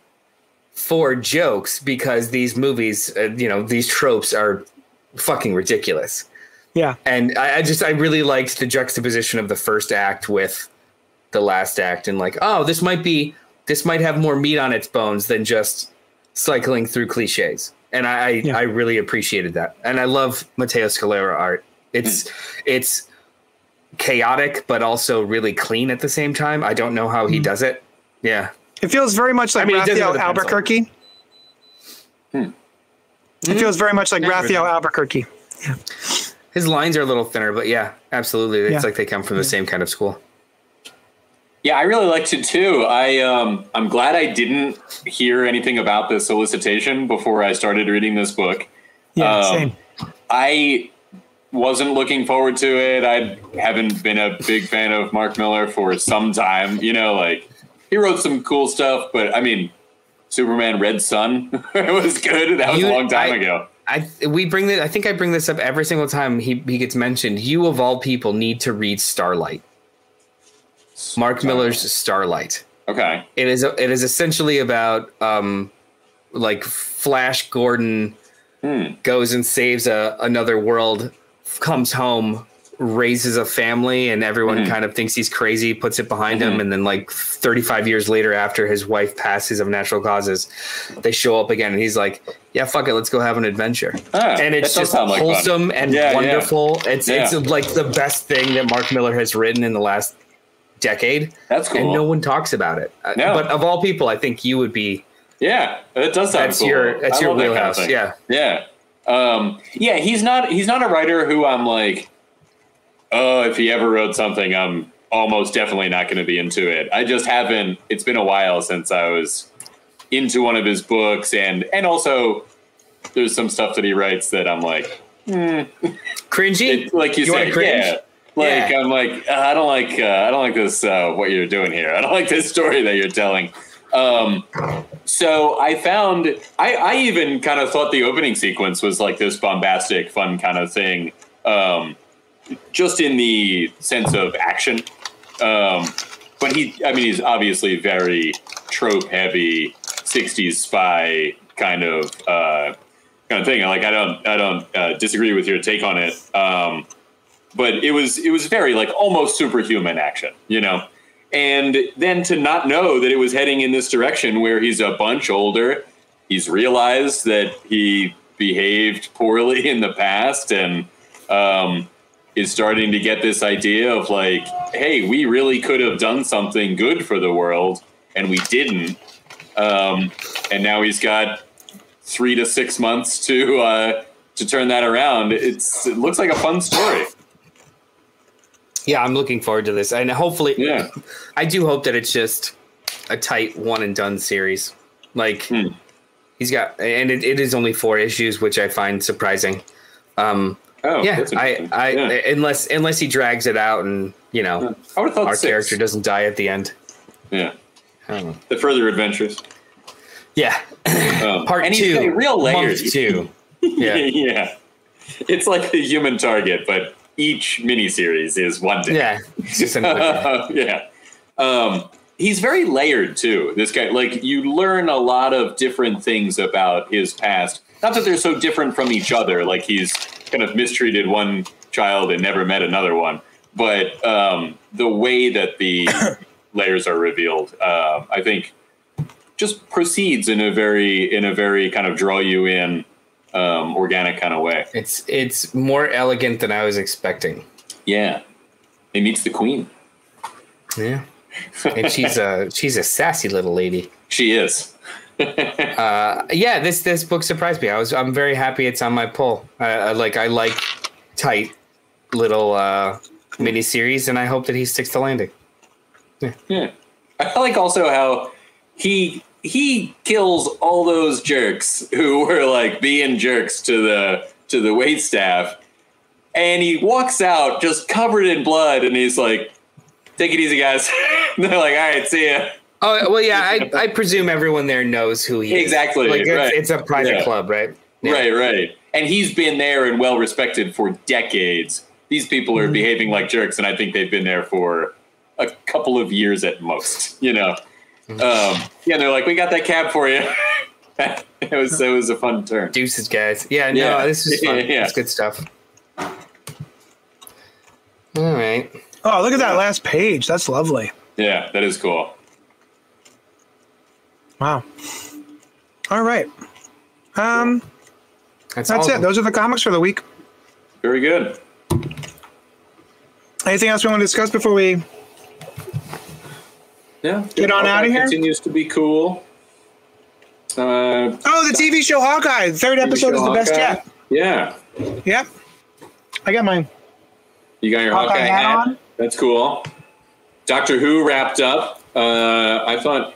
for jokes because these movies, uh, you know, these tropes are fucking ridiculous. Yeah. And I, I just, I really liked the juxtaposition of the first act with the last act, and like, oh, this might be, this might have more meat on its bones than just cycling through cliches. And I, I, Yeah. I really appreciated that. And I love Matteo Scalera art. It's, it's chaotic, but also really clean at the same time. I don't know how he mm. does it. Yeah. It feels very much like I mean, he does it Rafael with a pencil. Albuquerque. Hmm. It feels very much like Yeah, Rafael really. Albuquerque. His lines are a little thinner, but yeah, absolutely. It's Yeah. like they come from the same kind of school. Yeah, I really liked it too. I um, I'm glad I didn't hear anything about the solicitation before I started reading this book. Yeah, Um, same. I wasn't looking forward to it. I haven't been a big fan of Mark Millar for some time. You know, like he wrote some cool stuff, but I mean, Superman Red Son was good. That was You- a long time I- ago. I we bring this. I think I bring this up every single time he he gets mentioned. You of all people need to read Starlight. Mark Millar's Starlight. Okay. It is it is essentially about um like Flash Gordon Hmm. goes and saves a another world, comes home, raises a family, and everyone Mhm. kind of thinks he's crazy, puts it behind him, Mhm. and then like 35 years later, after his wife passes of natural causes, they show up again, and he's like, "Yeah, fuck it, let's go have an adventure." Ah, and it's just like fun. wholesome and Yeah, yeah. wonderful. It's it's Yeah. like the best thing that Mark Millar has written in the last decade, That's cool. and no one talks about it. Uh, No. But of all people, I think you would be. yeah, it does sound That's cool. your that's I your love that kind of yeah. Yeah. Um, yeah, he's not he's not a writer who I'm like, oh, if he ever wrote something, I'm almost definitely not going to be into it. I just haven't. It's been a while since I was into one of his books, and and also there's some stuff that he writes that I'm like, Cringy. it, like you, You said, cringe? yeah. Like Yeah. I'm like uh, I don't like uh, I don't like this uh, what you're doing here. I don't like this story that you're telling. Um, so I found I, I even kind of thought the opening sequence was like this bombastic, fun kind of thing, um, just in the sense of action. Um, but he, I mean, he's obviously very trope heavy, '60s spy kind of uh, kind of thing. Like I don't I don't uh, disagree with your take on it. Um, but it was it was very like almost superhuman action, you know. And then to not know that it was heading in this direction where he's a bunch older, he's realized that he behaved poorly in the past and um, is starting to get this idea of like, hey, we really could have done something good for the world and we didn't. Um, and now he's got three to six months to uh, to turn that around. It's it looks like a fun story. Yeah, I'm looking forward to this, and hopefully, Yeah. I do hope that it's just a tight one and done series. Like Hmm. he's got, and it, it is only four issues, which I find surprising. Um, Oh, yeah, I. I, Yeah. unless unless he drags it out, and you know, I would have thought our six. character doesn't die at the end. Yeah, I don't know. the further adventures. Yeah, Um, part and he's two, real layers. month two. yeah, Yeah. It's like the Human Target, but each miniseries is one day. yeah, it's just another. yeah. Um, he's very layered too. This guy, like, you learn a lot of different things about his past. Not that they're so different from each other. Like he's kind of mistreated one child and never met another one. But um, the way that the layers are revealed, uh, I think, just proceeds in a very in a very kind of draw you in, um, organic kind of way. It's it's more elegant than I was expecting. Yeah. He meets the queen. Yeah, and she's a she's a sassy little lady. She is. Uh, yeah, this this book surprised me. I was I'm very happy it's on my pull. I, I like I like tight little uh, mini series, and I hope that he sticks to landing. Yeah. I like also how he he kills all those jerks who were like being jerks to the to the wait staff. And he walks out just covered in blood and he's like, Take it easy, guys. They're like, all right, see ya. Oh well, yeah. I, I presume everyone there knows who he is. Exactly, Like it's, right. it's a private Yeah. club, right? Yeah. Right, right. And he's been there and well respected for decades. These people Mm-hmm. are behaving like jerks, and I think they've been there for a couple of years at most. You know, Mm-hmm. um, yeah. They're like, "We got that cab for you." it was it was a fun turn. Deuces, guys. Yeah, no, Yeah. this is fun. Yeah. It's good stuff. All right. Oh, look at that last page. That's lovely. Yeah, that is cool. Wow. All right. Um, That's, that's all it. Those are the comics for the week. Very good. Anything else we want to discuss before we? Yeah, Get on outta here? Continues to be cool. Uh, Oh, the TV show Hawkeye. The third episode is the best yet. Yeah, Yep. I got mine. you got your Hawkeye Hawkeye, hat hat. on? That's cool. Doctor Who wrapped up. Uh, I thought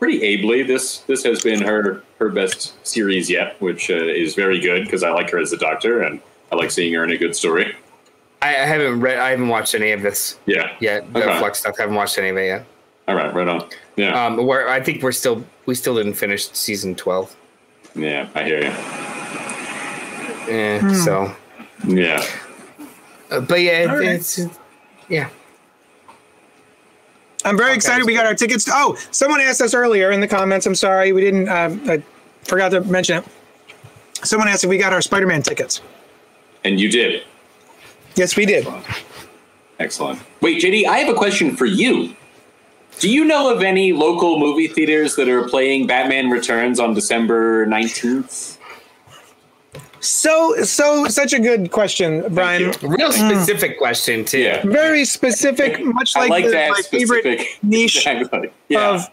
pretty ably. This this has been her her best series yet, which uh, is very good because I like her as a Doctor and I like seeing her in a good story. I, I haven't read. I haven't watched any of this Yeah. yet. The Okay. Flux stuff. I haven't watched any of it yet. All right. Right on. Yeah. Um, where I think we're still we still didn't finish season twelve. yeah. I hear you. Eh, So, Yeah. uh, but yeah, All right. it's yeah. I'm very excited. We got our tickets. Oh, someone asked us earlier in the comments. I'm sorry, we didn't. Um, I forgot to mention it. Someone asked if we got our Spider-Man tickets. And you did. Yes, we did. Excellent. Wait, JD, I have a question for you. Do you know of any local movie theaters that are playing Batman Returns on December 19th? So, so such a good question, Brian. Real specific question too. Yeah. Very specific, much like, like the, that my favorite niche Exactly. Yeah. of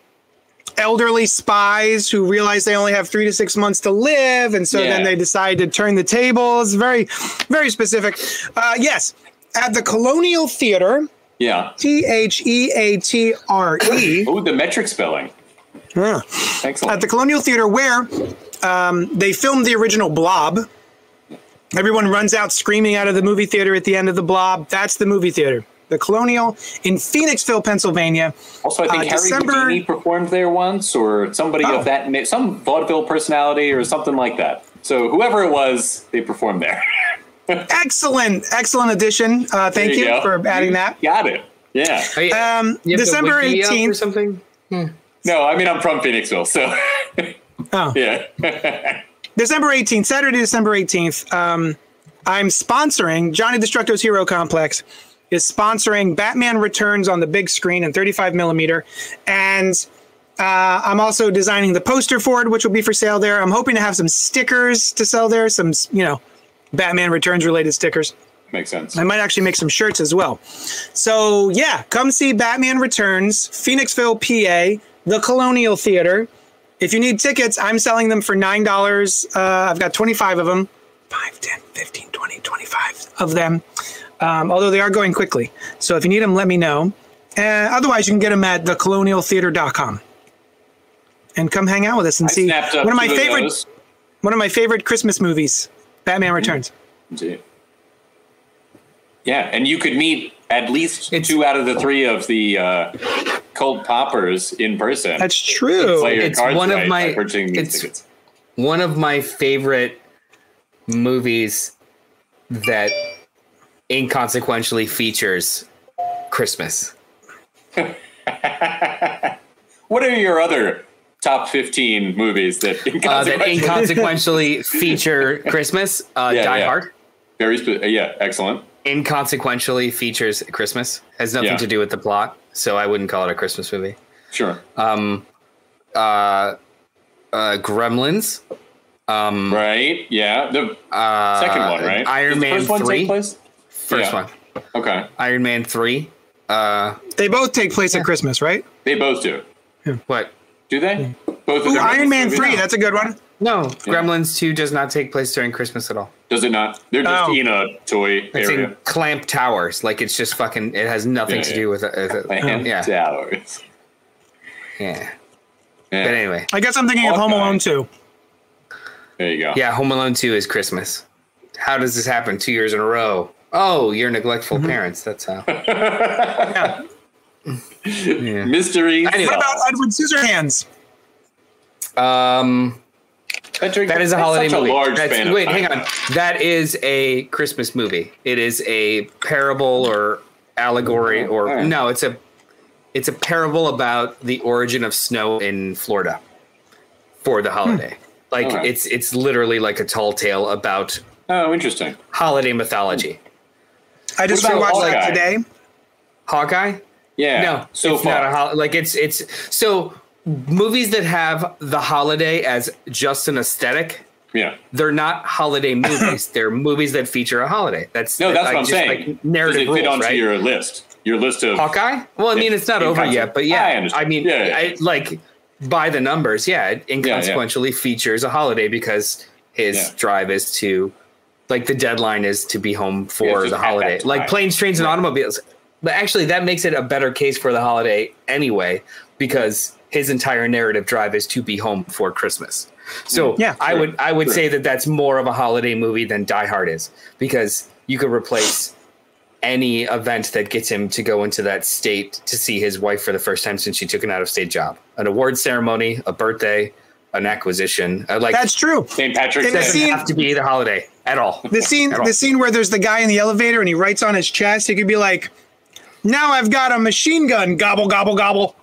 elderly spies who realize they only have three to six months to live, and so Yeah. then they decide to turn the tables. Very, very specific. Uh, yes, at the Colonial Theater, yeah. T H E A T R E. Oh, the metric spelling. Yeah. Excellent. At the Colonial Theater, where um, they filmed the original Blob. Everyone runs out screaming out of the movie theater at the end of the Blob. That's the movie theater. The Colonial in Phoenixville, Pennsylvania. also, I think uh, Harry December- Houdini performed there once, or somebody Oh. of that, na- some vaudeville personality, or something like that. So whoever it was, they performed there. Excellent, excellent addition. Uh, thank There you, go. for adding You that. Got it. Yeah. Oh. Um, You December wiki up or 18th. something. No, I mean I'm from Phoenixville, so Oh. yeah. December 18th, Saturday, December 18th. Um, I'm sponsoring Johnny Destructo's Hero Complex is sponsoring Batman Returns on the big screen in 35 millimeter, and uh, I'm also designing the poster for it, which will be for sale there. I'm hoping to have some stickers to sell there, some you know, Batman Returns related stickers. Makes sense. I might actually make some shirts as well. So yeah, come see Batman Returns, Phoenixville, PA, the Colonial Theater. If you need tickets, I'm selling them for $9. Uh, I've got 25 of them. 5, 10, 15, 20, 25 of them. Um, although they are going quickly. So if you need them, let me know. Uh, otherwise, you can get them at thecolonialtheater.com. And come hang out with us and I see one of my favorite one of my favorite Christmas movies, Batman Returns. Indeed. Yeah, and you could meet at least It's- two out of the three of the uh, cult poppers in person. That's true. It's one of right my- by purchasing these it's- tickets. One of my favorite movies that inconsequentially features Christmas. What are your other top fifteen movies that Uh, that inconsequentially- inconsequentially feature Christmas. Uh, Yeah, Die yeah. Hard very spe- yeah, excellent. Inconsequentially features Christmas. Has nothing Yeah. to do with the plot, so I wouldn't call it a Christmas movie. Sure. Um, Uh, uh, Gremlins. Um, right. Yeah. The uh, second one, right? Iron Man first one three. take place? First Yeah. one. Okay. Iron Man three. Uh, They both take place at Christmas, right? They both do. what? Do they? Both of Ooh. Iron Man movies? 3, that's a good one. No, Gremlins two does not take place during Christmas at all. Does it not? They're just Oh. in a toy It's area. in Clamp Towers. Like it's just fucking. It has nothing Yeah, to yeah. do with it. with it. Land Yeah, Towers. yeah. Yeah. But anyway, I guess I'm thinking of Home Hawkeye. Alone 2. There you go. yeah. Home Alone two is Christmas. How does this happen two years in a row? Oh, you're neglectful Mm-hmm. parents. That's how. Yeah. Yeah. Mysteries. Anyway. What about Edward Scissorhands? Um, Patrick, that is a that's holiday such movie. A large That's- span wait, time. hang on. That is a Christmas movie. It is a parable or allegory, oh, or Alright. no, it's a it's a parable about the origin of snow in Florida for the hmm. holiday. Like Okay. it's it's literally like a tall tale about Oh, interesting. holiday mythology. I just What about rewatched that today. Hawkeye? Yeah. No, So it's far. not a hol- like it's it's so movies that have the holiday as just an aesthetic. yeah. They're not holiday movies. They're movies that feature a holiday. That's No, that's like, what I'm saying. Like narrative it fit rules, onto right? your list? Your list of Hawkeye? Well, I mean, it's not over yet, but yeah, I I, mean, Yeah, yeah. I like by the numbers, yeah, it inconsequentially features a holiday because his Yeah. drive is to, like, the deadline is to be home for the holiday. Like planes, trains, and automobiles. but actually that makes it a better case for the holiday anyway because his entire narrative drive is to be home for Christmas. So Yeah, I would I would sure. say that that's more of a holiday movie than Die Hard is because you could replace any event that gets him to go into that state to see his wife for the first time since she took an out of state job, an award ceremony, a birthday, an acquisition. Uh, like That's true. St. Patrick's In Day. doesn't scene- have to be the holiday at all. The scene, all. the scene where there's the guy in the elevator and he writes on his chest. He could be like, "Now I've got a machine gun. Gobble gobble gobble."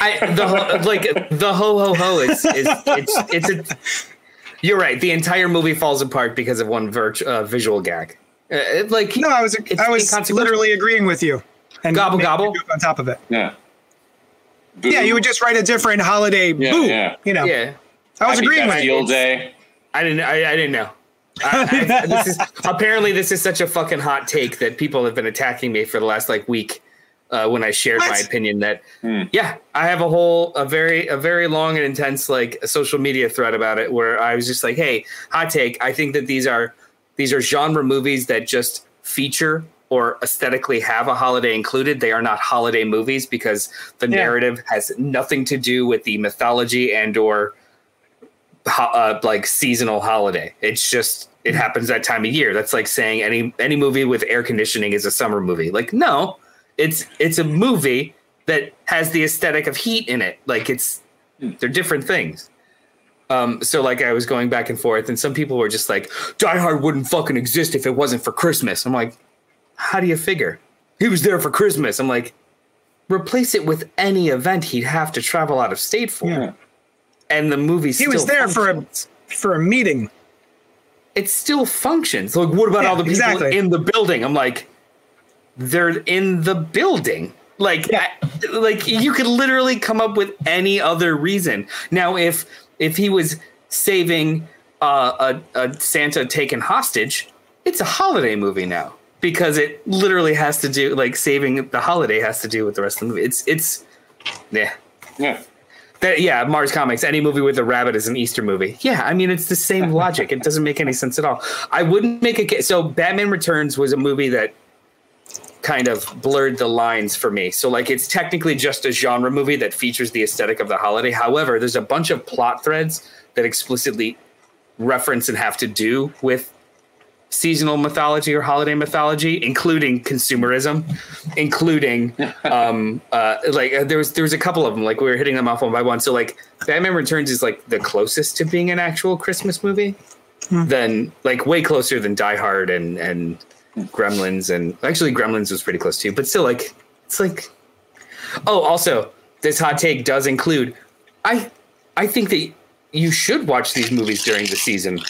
I, the ho- like the ho ho ho is is it's it's a. You're right. The entire movie falls apart because of one virt- uh, visual gag. Uh, it, like No, I was I was literally agreeing with you. And Gobble, gobble. on top of it. Yeah. Yeah, you would just write a different holiday Yeah, boo. yeah. You know, yeah. I was Happy agreeing with you. Day. I didn't. I, I didn't know. I, I, this is apparently this is such a fucking hot take that people have been attacking me for the last like week uh, when I shared my opinion that yeah I have a whole a very a very long and intense like social media thread about it where I was just like hey hot take I think that these are these are genre movies that just feature or aesthetically have a holiday included they are not holiday movies because the Yeah. narrative has nothing to do with the mythology and or ho- uh, like seasonal holiday. It's just it happens that time of year. That's like saying any any movie with air conditioning is a summer movie. Like no, it's it's a movie that has the aesthetic of heat in it. Like it's they're different things. Um, so like I was going back and forth, and some people were just like, "Die Hard wouldn't fucking exist if it wasn't for Christmas." I'm like, how do you figure? He was there for Christmas. I'm like, replace it with any event he'd have to travel out of state for Yeah. and the movie He was there for a for a meeting. it still functions like what about Yeah, all the people exactly. in the building i'm like they're in the building like I- like you could literally come up with any other reason now if if he was saving uh, a, a santa taken hostage it's a holiday movie now because it literally has to do like saving the holiday has to do with the rest of the movie it's it's yeah Yeah. that, yeah, Mars Comics. Any movie with a rabbit is an Easter movie. Yeah, I mean it's the same logic. It doesn't make any sense at all. I wouldn't make a ca- so. Batman Returns was a movie that kind of blurred the lines for me. So like it's technically just a genre movie that features the aesthetic of the holiday. However, there's a bunch of plot threads that explicitly reference and have to do with seasonal mythology or holiday mythology, including consumerism, including um uh like uh, there was there was a couple of them like we were hitting them off one by one. So like Batman Returns is like the closest to being an actual Christmas movie. Then like way closer than Die Hard and and Gremlins and actually Gremlins was pretty close too, but still like it's like oh also this hot take does include I I think that you should watch these movies during the season.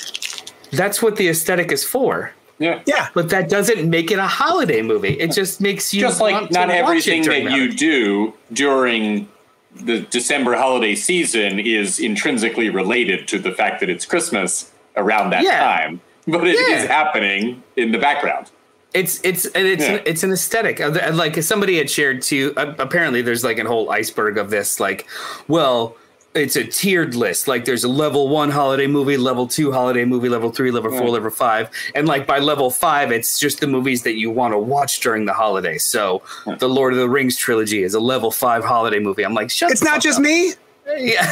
That's what the aesthetic is for. Yeah. Yeah. But that doesn't make it a holiday movie. It just makes you Just like not everything that you do during the December holiday season is intrinsically related to the fact that it's Christmas around that Yeah. time. But it is Yeah. happening in the background. It's it's and it's Yeah. an, it's an aesthetic. Uh, Like somebody had shared too. Uh, apparently, there's like a whole iceberg of this. Like, well, it's a tiered list. Like, there's a level one holiday movie, level two holiday movie, level three, level four, level five, and like by level five, it's just the movies that you want to watch during the holiday. So, the Lord of the Rings trilogy is a level five holiday movie. I'm like, shut. It's not just up. me. Yeah.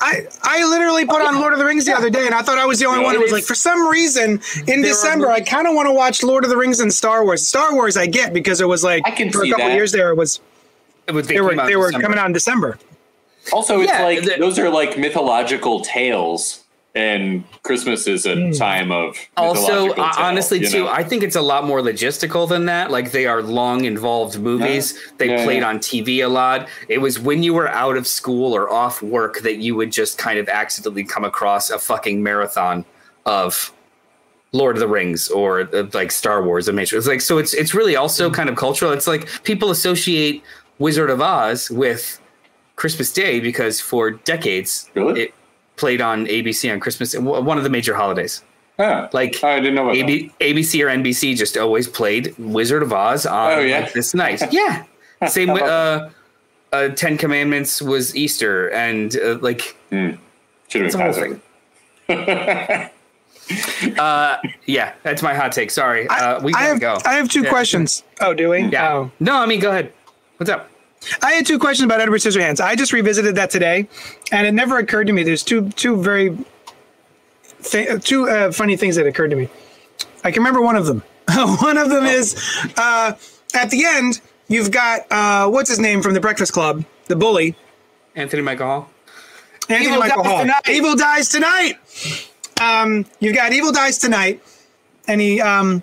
I I literally put on Lord of the Rings the other day, and I thought I was the only one who was like, for some reason, in December, I kind of want to watch Lord of the Rings and Star Wars. Star Wars, I get because it was like I can for a couple that. years there, it was It was- they were they were December. coming out in December. Also, it's Yeah, like those are like mythological tales, and Christmas is a time of also tale, honestly you too i think it's a lot more logistical than that. Like they are long involved movies. They Yeah, played yeah. on tv a lot. It was when you were out of school or off work that you would just kind of accidentally come across a fucking marathon of lord of the rings or uh, like star wars the matrix. It's like so it's it's really also kind of cultural. It's like people associate wizard of oz with christmas day because for decades Really? it played on abc on christmas one of the major holidays Huh. like I didn't know about that. AB, ABC or NBC just always played Wizard of Oz on Oh, yeah? like, this night. Yeah. Same with uh, uh, Ten Commandments was Easter and uh, like Should have it's a been whole Passover. thing. Yeah, that's my hot take. Sorry. Uh, we I gotta have go. I have two Yeah. questions. Oh, do we? Yeah. Oh. No, I mean, go ahead. What's up? I had two questions about Edward Scissorhands. I just revisited that today, and it never occurred to me. There's two two very th- two uh, funny things that occurred to me. I can remember one of them. one of them is uh, at the end. You've got uh, what's his name from the Breakfast Club, the bully, Anthony Michael Hall. Anthony Evil Michael dies Hall. tonight. Evil dies tonight. Um, you've got Evil dies tonight, and he um,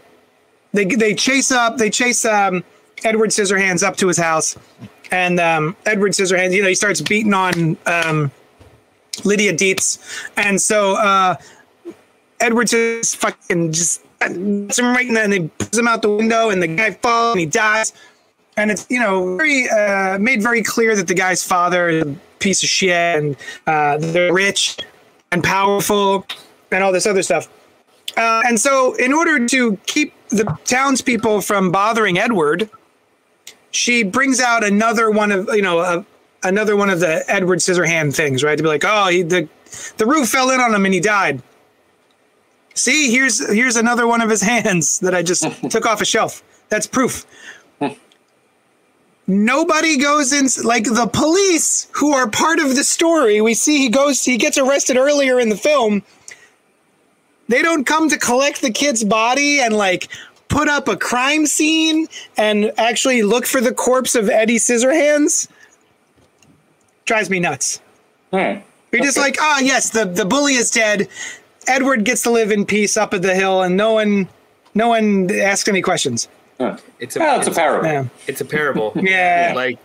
they they chase up they chase um, Edward Scissorhands up to his house, and um, Edward Scissorhands you know he starts beating on um, Lydia Deetz, and so uh, Edward just fucking just hits him right in the, and he puts him out the window, and the guy falls and he dies. And it's you know very uh, made very clear that the guy's father is a piece of shit, and uh, they're rich and powerful, and all this other stuff. Uh, and so, in order to keep the townspeople from bothering Edward, she brings out another one of you know a, another one of the Edward Scissorhand things, right? To be like, oh, he, the the roof fell in on him and he died. See, here's here's another one of his hands that I just took off a shelf. That's proof. Nobody goes in like the police who are part of the story. We see he goes he gets arrested earlier in the film. They don't come to collect the kid's body and like put up a crime scene and actually look for the corpse of Eddie Scissorhands. Drives me nuts. Hmm. You're just like, ah, yes, the, the bully is dead. Edward gets to live in peace up at the hill, and no one, no one asks any questions. Huh. It's a, Well, it's a parable. Yeah, It's a parable. Yeah. Like,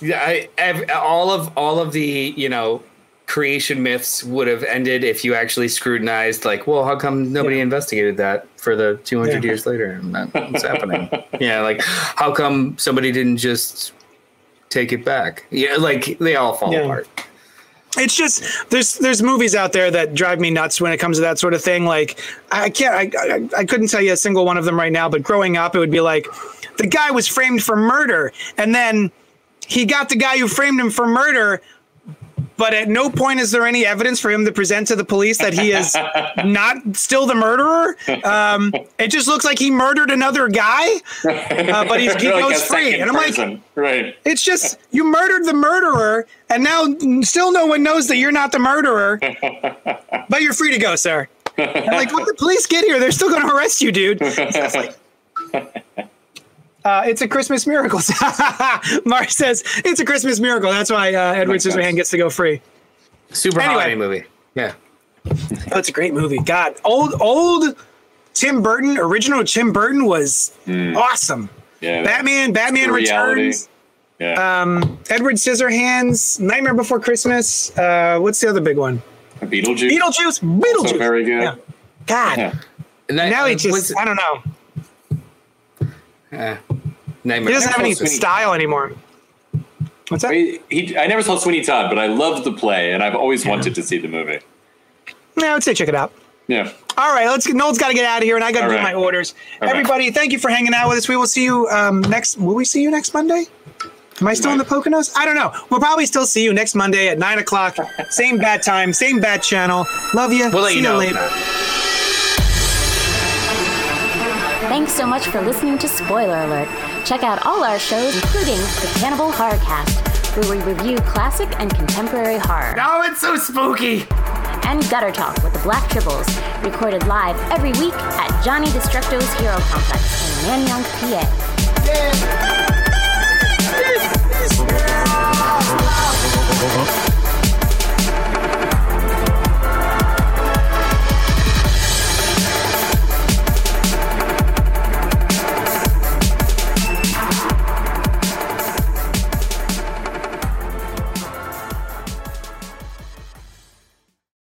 yeah, I, ev- all of all of the you know creation myths would have ended if you actually scrutinized. Like, well, how come nobody Yeah. investigated that for the 200 Yeah. years later? And that's happening? Yeah, like, how come somebody didn't just take it back? Yeah, like they all fall Yeah. apart. it's just there's there's movies out there that drive me nuts when it comes to that sort of thing. Like I can't, I, I I couldn't tell you a single one of them right now. But growing up, it would be like the guy was framed for murder, and then he got the guy who framed him for murder. But at no point is there any evidence for him to present to the police that he is not still the murderer. Um, it just looks like he murdered another guy, uh, but he's, he Like goes free. And I'm like, right. it's just you murdered the murderer, and now still no one knows that you're not the murderer, but you're free to go, sir. I'm like, when the police get here, they're still going to arrest you, dude. So uh, it's a Christmas miracle. Mark says it's a Christmas miracle. That's why uh, Edward Makes sense. Gets to go free. Super Anyway. holiday movie. Yeah. Oh, it's a great movie. God, old old Tim Burton, original Tim Burton was awesome. Yeah. Batman, Batman. Returns. Yeah. Um, Edward Scissorhands, Nightmare Before Christmas. Uh, what's the other big one? Beetlejuice. Beetlejuice. Beetlejuice. Also very good. Yeah. God. Yeah. And that, Now he uh, just, was- I don't know. uh, He doesn't have any Sweeney. style anymore. What's that? He, he, I never saw Sweeney Todd, but I loved the play, and I've always wanted to see the movie. No, I would say check it out. Yeah. All right, let's. Noel's got to get out of here, and I got to All do right. my orders. All right. Everybody, thank you for hanging out with us. We will see you um, next. Will we see you next Monday? Am I still in the might. Poconos? I don't know. We'll probably still see you next Monday at nine o'clock. Same bad time, same bad channel. Love you. We'll let see you know. later. Thanks so much for listening to Spoiler Alert. Check out all our shows, including the Cannibal Horrorcast, where we review classic and contemporary horror, Oh, it's so spooky. and Gutter Talk with the Black Tribbles, recorded live every week at Johnny Destructo's Hero Complex in Manayunk, PA.